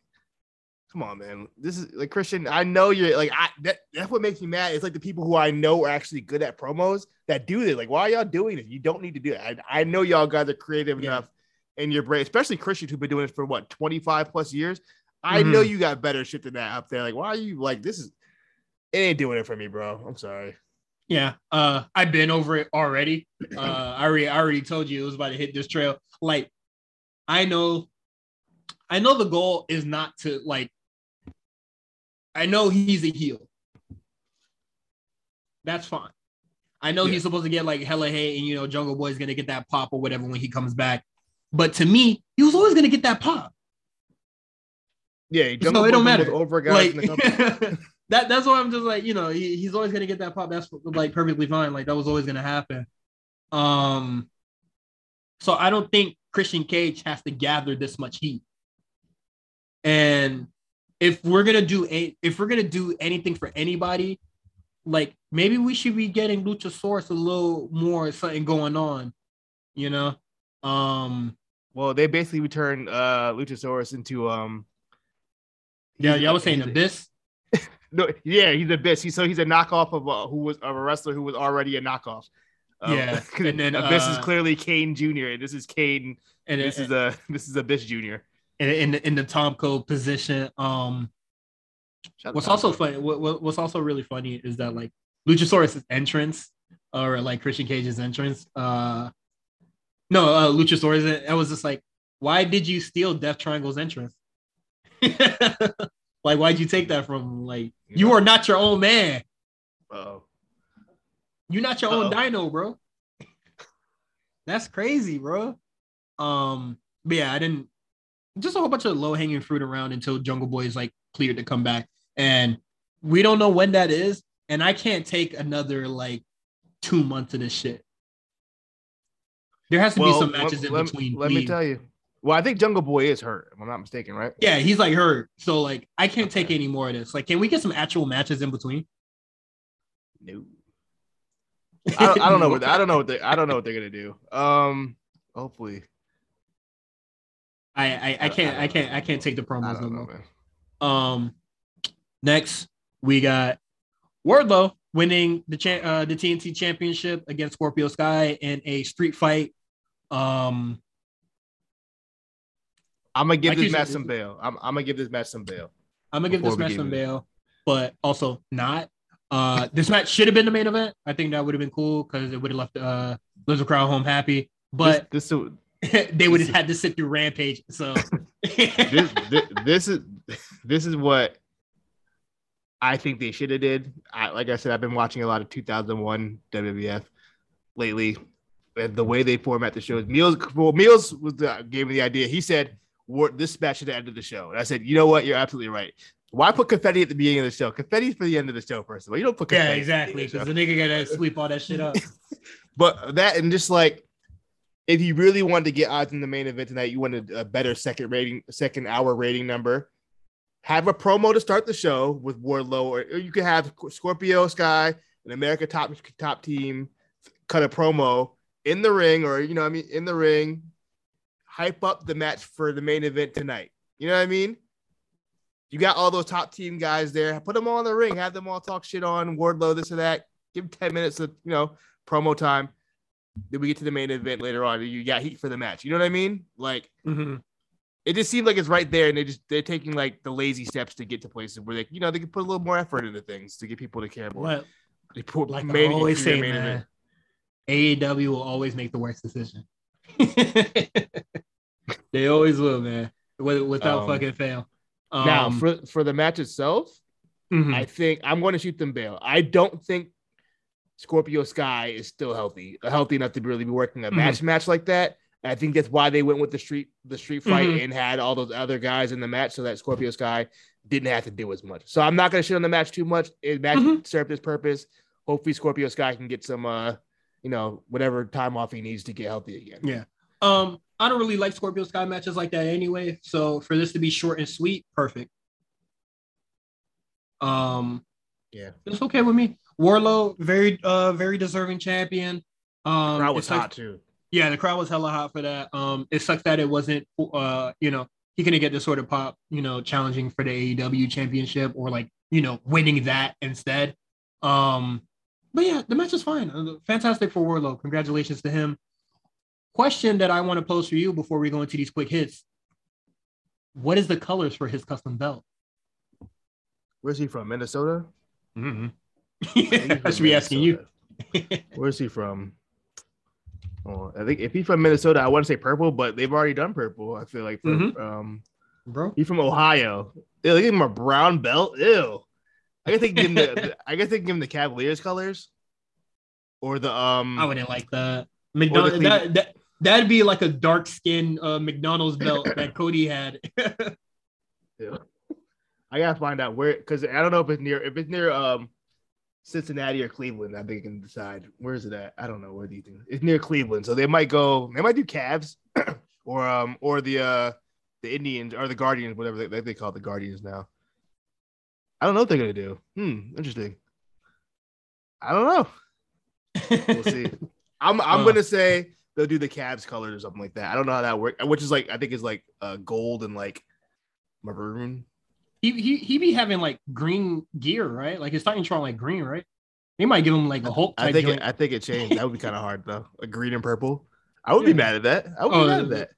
[SPEAKER 2] come on, man. This is like Christian. I know you're like I that, that's what makes me mad. It's like the people who I know are actually good at promos that do this. Like, why are y'all doing it? You don't need to do it. I, I know y'all guys are creative yeah. enough in your brain, especially Christian who've been doing it for what 25 plus years. I mm-hmm. know you got better shit than that up there. Like, why are you like this? Is it ain't doing it for me, bro. I'm sorry.
[SPEAKER 1] Yeah, uh, I've been over it already. Uh, I already, I already told you it was about to hit this trail. Like, I know, I know the goal is not to like. I know he's a heel. That's fine. I know yeah. he's supposed to get like hella hate, and you know, Jungle Boy's gonna get that pop or whatever when he comes back. But to me, he was always gonna get that pop.
[SPEAKER 2] Yeah,
[SPEAKER 1] so it don't matter. Over guys like, that that's why I'm just like, you know, he, he's always gonna get that pop. That's like perfectly fine. Like that was always gonna happen. Um, so I don't think Christian Cage has to gather this much heat. And if we're gonna do a, if we're gonna do anything for anybody, like maybe we should be getting Luchasaurus a little more something going on, you know. Um,
[SPEAKER 2] well, they basically returned uh Luchasaurus into um
[SPEAKER 1] yeah, I was saying Abyss.
[SPEAKER 2] no, yeah, he's Abyss. He's so he's a knockoff of uh, who was of a wrestler who was already a knockoff.
[SPEAKER 1] Um, yeah,
[SPEAKER 2] and then Abyss uh, is clearly Kane Jr. and this is Kane, and this is a this is Abyss Jr.
[SPEAKER 1] In in the, in the Tom Cole position. Um, what's also funny, what, what's also really funny is that like Luchasaurus' entrance or like Christian Cage's entrance. Uh, no, uh, Luchasaurus. I was just like, why did you steal Death Triangle's entrance? like, why'd you take that from him? Like, you are not your own man.
[SPEAKER 2] Oh.
[SPEAKER 1] You're not your Uh-oh. own dino, bro. That's crazy, bro. Um, but yeah, I didn't just a whole bunch of low hanging fruit around until Jungle Boy is like cleared to come back. And we don't know when that is. And I can't take another like two months of this shit. There has to well, be some matches let, in
[SPEAKER 2] let,
[SPEAKER 1] between.
[SPEAKER 2] Let me tell you. Well, I think Jungle Boy is hurt, if I'm not mistaken, right?
[SPEAKER 1] Yeah, he's like hurt. So like I can't okay. take any more of this. Like, can we get some actual matches in between?
[SPEAKER 2] No. I, don't, I don't know what I don't know what they I don't know what they're gonna do. Um, hopefully.
[SPEAKER 1] I I, I can't I, I can't I can't take the promos no more. Um, next we got Wardlow winning the cha- uh, the TNT Championship against Scorpio Sky in a street fight. Um,
[SPEAKER 2] I'm gonna give like this match some bail. I'm, I'm, gonna give this match some bail.
[SPEAKER 1] I'm gonna give this match some bail, but also not. Uh, this match should have been the main event. I think that would have been cool because it would have left uh Lizard Crowd home happy. But this, this they would have had to sit through Rampage. So
[SPEAKER 2] this, this, this is this is what I think they should have did. I, like I said, I've been watching a lot of 2001 WWF lately. And the way they format the shows, Meals well, Meals was the, gave me the idea. He said, "This match should end of the show." And I said, "You know what? You're absolutely right. Why put confetti at the beginning of the show? Confetti's for the end of the show, first of all. You don't put confetti.
[SPEAKER 1] Yeah, exactly. Because the, the nigga gotta sweep all that shit up.
[SPEAKER 2] but that and just like if you really wanted to get odds in the main event tonight, you wanted a better second rating, second hour rating number have a promo to start the show with Wardlow, or, or you could have Scorpio Sky, an America top top team, cut a promo in the ring, or you know, I mean, in the ring, hype up the match for the main event tonight. You know what I mean? You got all those top team guys there. Put them all in the ring. Have them all talk shit on Wardlow, this or that. Give them 10 minutes of, you know, promo time. Then we get to the main event later on. You got heat for the match. You know what I mean? Like,
[SPEAKER 1] mm-hmm
[SPEAKER 2] it just seems like it's right there, and they just they're taking like the lazy steps to get to places where they, you know, they can put a little more effort into things to get people to care more. They put
[SPEAKER 1] like I always say, man, AEW will always make the worst decision. they always will, man, without um, fucking fail.
[SPEAKER 2] Um, now, for for the match itself, mm-hmm. I think I'm going to shoot them bail. I don't think Scorpio Sky is still healthy, healthy enough to really be working a mm-hmm. match match like that. I think that's why they went with the street the street fight mm-hmm. and had all those other guys in the match so that Scorpio Sky didn't have to do as much. So I'm not gonna shit on the match too much. It match mm-hmm. served its purpose. Hopefully Scorpio Sky can get some uh you know whatever time off he needs to get healthy again.
[SPEAKER 1] Yeah. Um I don't really like Scorpio Sky matches like that anyway. So for this to be short and sweet, perfect. Um
[SPEAKER 2] yeah,
[SPEAKER 1] it's okay with me. Wardlow, very uh very deserving champion. Um
[SPEAKER 2] crowd was hot too.
[SPEAKER 1] Yeah, the crowd was hella hot for that. Um, it sucks that it wasn't, uh, you know, he couldn't get the sort of pop, you know, challenging for the AEW championship or like, you know, winning that instead. Um, but yeah, the match is fine. Uh, fantastic for Wardlow. Congratulations to him. Question that I want to pose for you before we go into these quick hits. What is the colors for his custom belt?
[SPEAKER 2] Where's he from? Minnesota?
[SPEAKER 1] Mm-hmm. yeah, I should be asking you.
[SPEAKER 2] Where's he from? Oh, I think if he's from Minnesota, I want to say purple, but they've already done purple. I feel like, for, mm-hmm. um,
[SPEAKER 1] bro,
[SPEAKER 2] he's from Ohio. Ew, they give him a brown belt. Ew. I guess they give him the, I guess they give him the Cavaliers colors, or the um.
[SPEAKER 1] I wouldn't like that. McDonald's that, that that'd be like a dark skin uh, McDonald's belt that Cody had.
[SPEAKER 2] yeah. I gotta find out where because I don't know if it's near if it's near um Cincinnati or Cleveland. I think I can decide. Where is it at? I don't know. Where do you think? It's near Cleveland, so they might go. They might do Cavs or um or the uh the Indians or the Guardians, whatever they, they call the Guardians now. I don't know what they're gonna do. Hmm, interesting. I don't know. we'll see. I'm I'm uh, gonna say they'll do the Cavs colors or something like that. I don't know how that works. Which is like I think is like uh, gold and like maroon
[SPEAKER 1] he he he be having like green gear, right? Like his Titantron like green, right? He might give him like a Hulk.
[SPEAKER 2] I think it, I think it changed. That would be kind of hard though. A green and purple. I would yeah. be mad at that. I would oh, be mad at that.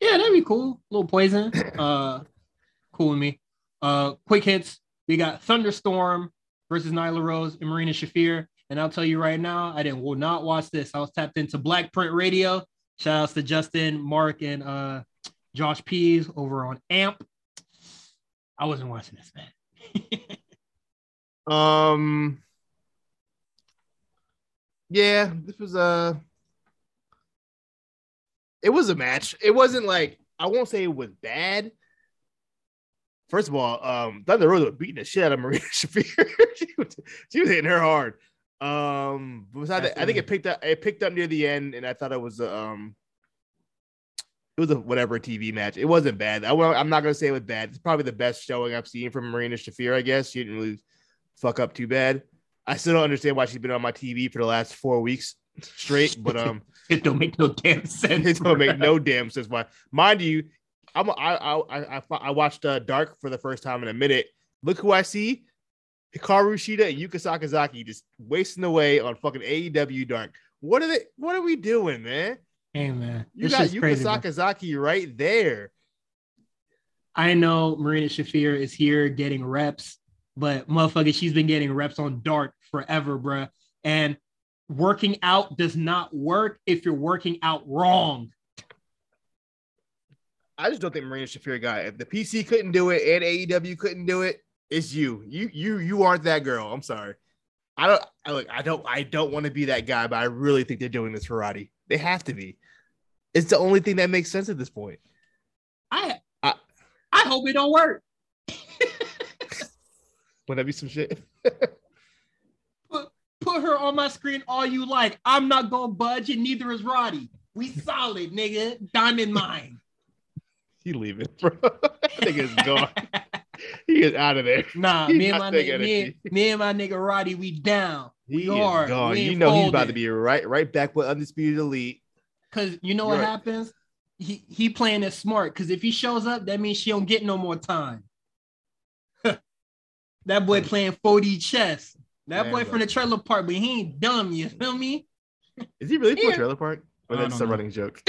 [SPEAKER 1] Yeah, that'd be cool. A little poison. Uh, cool with me. Uh, quick hits. We got Thunder Rosa versus Nyla Rose and Marina Shafir. And I'll tell you right now, I didn't will not watch this. I was tapped into Black Print Radio. Shout outs to Justin, Mark, and uh, Josh Pease over on AMP. I wasn't watching this, man.
[SPEAKER 2] um. Yeah, this was a. It was a match. It wasn't like I won't say it was bad. First of all, um, Thunder Rosa was beating the shit out of Maria Shafir. she, was, she was hitting her hard. Um, besides that, I think it picked up. It picked up near the end, and I thought it was a, um, it was a whatever TV match. It wasn't bad. I, I'm not gonna say it was bad. It's probably the best showing I've seen from Marina Shafir. I guess she didn't really fuck up too bad. I still don't understand why she's been on my TV for the last four weeks straight, but um,
[SPEAKER 1] it don't make no damn sense.
[SPEAKER 2] It don't make no damn sense. Why, mind you, I'm I I I, I watched uh, Dark for the first time in a minute. Look who I see. Hikaru Shida and Yuka Sakazaki just wasting away on fucking AEW Dark. What are they? What are we doing, man?
[SPEAKER 1] Hey man,
[SPEAKER 2] you got Yuka crazy, Sakazaki bro. right there.
[SPEAKER 1] I know Marina Shafir is here getting reps, but motherfucker, she's been getting reps on Dark forever, bruh. And working out does not work if you're working out wrong.
[SPEAKER 2] I just don't think Marina Shafir got it. If the PC couldn't do it and AEW couldn't do it, it's you. You you you aren't that girl. I'm sorry. I don't I look, I don't I don't want to be that guy, but I really think they're doing this for Roddy. They have to be. It's the only thing that makes sense at this point.
[SPEAKER 1] I I, I hope it don't work.
[SPEAKER 2] Would that be some shit?
[SPEAKER 1] put put her on my screen all you like. I'm not gonna budge, and neither is Roddy. We solid, nigga. Diamond mine.
[SPEAKER 2] He leaving, bro. Nigga's gone. he is out of there.
[SPEAKER 1] Nah, me and my nigga, me, me, and my nigga Roddy, we down. We he are.
[SPEAKER 2] Gone. We you know folded. he's about to be right, right back with undisputed elite.
[SPEAKER 1] Cause you know You're what right. happens? He he playing it smart. Cause if he shows up, that means she don't get no more time. that boy playing 4D chess. That Man, boy bro. from the trailer park, but he ain't dumb. You feel me?
[SPEAKER 2] Is he really from the trailer park? Or that's a running joke?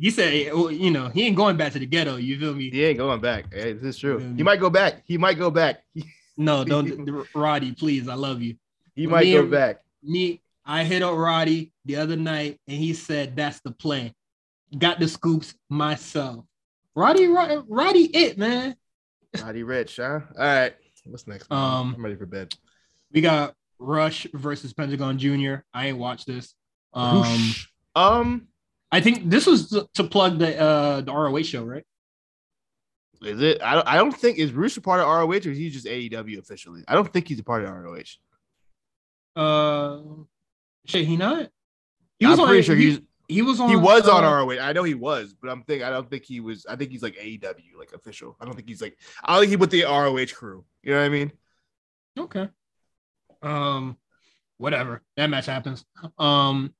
[SPEAKER 1] He said, you know, he ain't going back to the ghetto. You feel me?
[SPEAKER 2] He ain't going back. Hey, this is true. He might go back. He might go back.
[SPEAKER 1] no, don't, Roddy. Please, I love you.
[SPEAKER 2] He might me go and, back.
[SPEAKER 1] Me, I hit up Roddy the other night, and he said that's the plan. Got the scoops myself. Roddy, Roddy, Roddy it man.
[SPEAKER 2] Roddy Ricch, huh? All right. What's next? Man? Um, I'm ready for bed.
[SPEAKER 1] We got Rush versus Pentagon Jr. I ain't watched this. Um,
[SPEAKER 2] um,
[SPEAKER 1] I think this was to plug the uh the ROH show, right?
[SPEAKER 2] Is it? I don't, I don't think is a part of ROH or is he just AEW officially? I don't think he's a part of ROH.
[SPEAKER 1] Uh, shit, he not?
[SPEAKER 2] He was I'm on, pretty sure
[SPEAKER 1] he, he's he was on.
[SPEAKER 2] He was uh, on ROH. I know he was, but I'm thinking I don't think he was. I think he's like AEW, like official. I don't think he's like. I don't think he with the ROH crew. You know what I mean?
[SPEAKER 1] Okay. Um, whatever. That match happens. Um,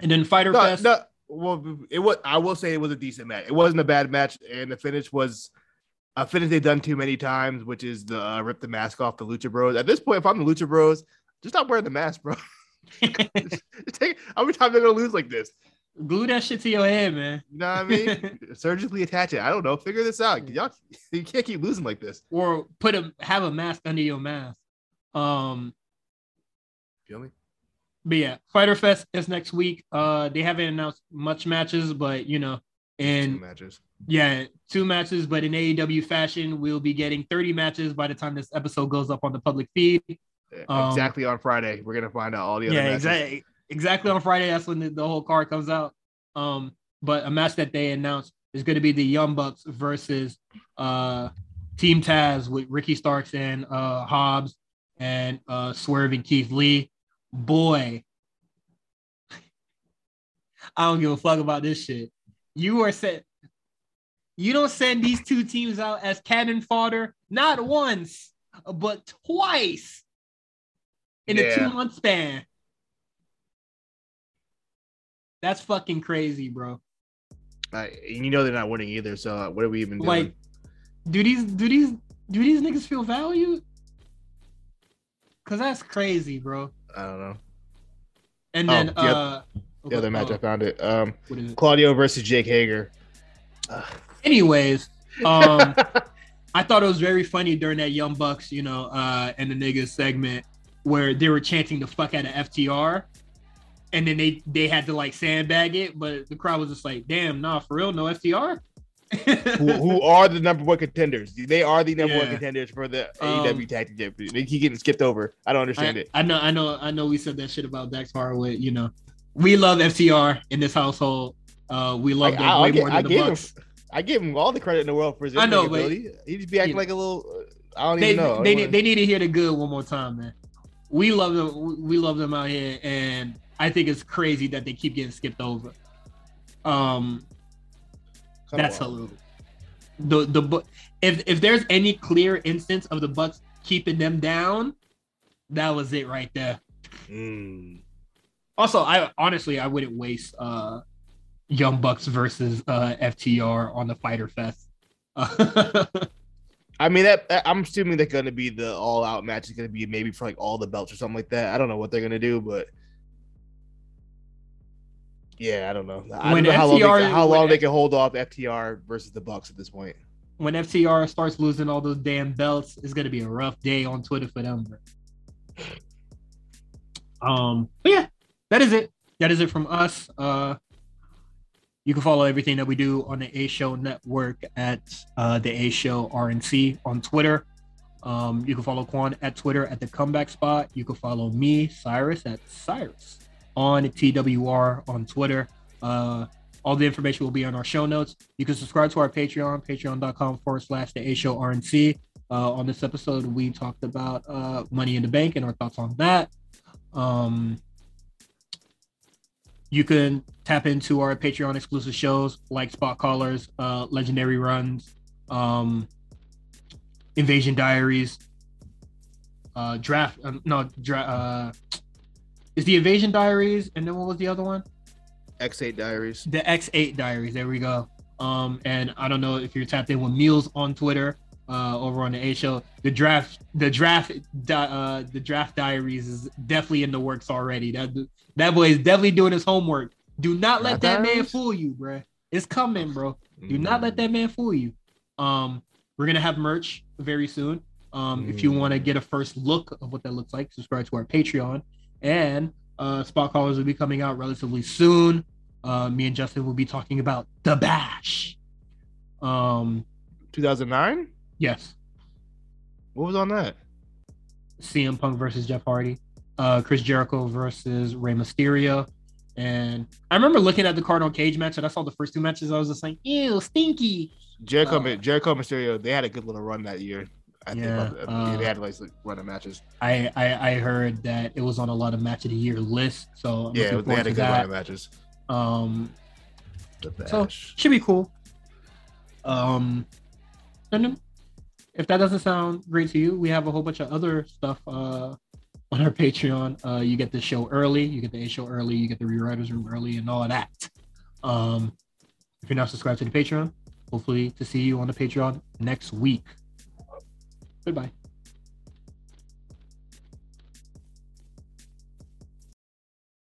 [SPEAKER 1] and then Fighter
[SPEAKER 2] no,
[SPEAKER 1] Fest.
[SPEAKER 2] No, well, it was. I will say it was a decent match. It wasn't a bad match, and the finish was a finish they've done too many times, which is the uh, rip the mask off the Lucha Bros. At this point, if I'm the Lucha Bros, just stop wearing the mask, bro. just, take, how many times are gonna lose like this?
[SPEAKER 1] Glue that shit to your head, man.
[SPEAKER 2] You know what I mean? Surgically attach it. I don't know. Figure this out. Y'all, you can't keep losing like this.
[SPEAKER 1] Or put a have a mask under your mask. Um,
[SPEAKER 2] feel me?
[SPEAKER 1] But yeah, Fighter Fest is next week. Uh, they haven't announced much matches, but you know, and
[SPEAKER 2] two matches.
[SPEAKER 1] Yeah, two matches, but in AEW fashion, we'll be getting 30 matches by the time this episode goes up on the public feed.
[SPEAKER 2] Um, exactly on Friday, we're gonna find out all the other yeah, matches.
[SPEAKER 1] exactly. Exactly on Friday, that's when the, the whole card comes out. Um, but a match that they announced is going to be the Young Bucks versus uh Team Taz with Ricky Starks and uh Hobbs and uh Swerve and Keith Lee boy, I don't give a fuck about this shit. You are set. You don't send these two teams out as cannon fodder not once, but twice in yeah. a two month span. That's fucking crazy, bro.
[SPEAKER 2] Uh, you know they're not winning either. So uh, what are we even doing? Like,
[SPEAKER 1] do these do these do these niggas feel valued? Cause that's crazy, bro.
[SPEAKER 2] I don't know.
[SPEAKER 1] And then oh, uh,
[SPEAKER 2] the other match I found it. Um, Claudio versus Jake Hager.
[SPEAKER 1] Anyways, um, I thought it was very funny during that Young Bucks, you know, uh, and the niggas segment where they were chanting the fuck out of FTR, and then they they had to like sandbag it, but the crowd was just like, "Damn, nah, for real, no FTR."
[SPEAKER 2] Who, who, are the number one contenders. They are the number yeah. one contenders for the um, AEW tag team championship. They keep getting skipped over. I don't understand
[SPEAKER 1] I,
[SPEAKER 2] it.
[SPEAKER 1] I know, I know, I know. We said that shit about Dax Harwood. You know, we love FTR in this household. Uh, we love them way more than the Bucks.
[SPEAKER 2] Him, I give him all the credit in the world for his I know, but he just be acting like a little. Uh, I don't
[SPEAKER 1] they,
[SPEAKER 2] even know.
[SPEAKER 1] They, they, they need to hear the good one more time, man. we love them. We love them out here, and I think it's crazy that they keep getting skipped over. Um, that's a little. The the if if there's any clear instance of the Bucks keeping them down, that was it right there. Mm. Also, I honestly I wouldn't waste uh Young Bucks versus uh FTR on the Fighter Fest.
[SPEAKER 2] I mean, that, I'm assuming they're going to be the all out match is going to be maybe for like all the belts or something like that. I don't know what they're going to do, but yeah, I don't know. I when don't know how FTR, long, they, how long they can hold off FTR versus the Bucks at this point.
[SPEAKER 1] When FTR starts losing all those damn belts, it's going to be a rough day on Twitter for them. Um, but yeah, that is it. That is it from us. Uh, you can follow everything that we do on the A Show Network at uh, the A Show RNC on Twitter. Um, you can follow Quan at Twitter at the comeback spot. You can follow me, Cyrus, at Cyrus on TWR on Twitter. Uh, all the information will be on our show notes. You can subscribe to our Patreon, patreon.com forward slash the A Show RNC. Uh, on this episode, we talked about uh, Money in the Bank and our thoughts on that. Um, you can tap into our Patreon exclusive shows like Spot Callers, uh, Legendary Runs, um, Invasion Diaries, uh, Draft. Uh, no, dra- uh, is the Invasion Diaries, and then what was the other one?
[SPEAKER 2] X8 Diaries.
[SPEAKER 1] The X8 Diaries. There we go. Um, and I don't know if you're tapped in with Meals on Twitter, uh, over on the A show. The draft, the draft, uh, the draft diaries is definitely in the works already. That that boy is definitely doing his homework. Do not let that man fool you, bro. It's coming, bro. Do not let that man fool you. Um, we're gonna have merch very soon. Um, if you want to get a first look of what that looks like, subscribe to our Patreon. And uh, Spot Callers will be coming out relatively soon. Uh, me and Justin will be talking about the Bash. Um,
[SPEAKER 2] 2009.
[SPEAKER 1] Yes.
[SPEAKER 2] What was on that?
[SPEAKER 1] CM Punk versus Jeff Hardy, uh, Chris Jericho versus Rey Mysterio. And I remember looking at the card on cage match and I saw the first two matches. I was just like, ew, stinky.
[SPEAKER 2] Jericho, uh, Jericho Mysterio, they had a good little run that year. I yeah, think uh, they had like run of matches.
[SPEAKER 1] I, I, I heard that it was on a lot of match of the year lists. So
[SPEAKER 2] I'm yeah, they had a good that. run of matches.
[SPEAKER 1] Um, so should be cool. Um, if that doesn't sound great to you, we have a whole bunch of other stuff uh, on our Patreon. Uh, you get the show early, you get the A show early, you get the rewriters room early, and all that. Um, if you're not subscribed to the Patreon, hopefully to see you on the Patreon next week. Goodbye.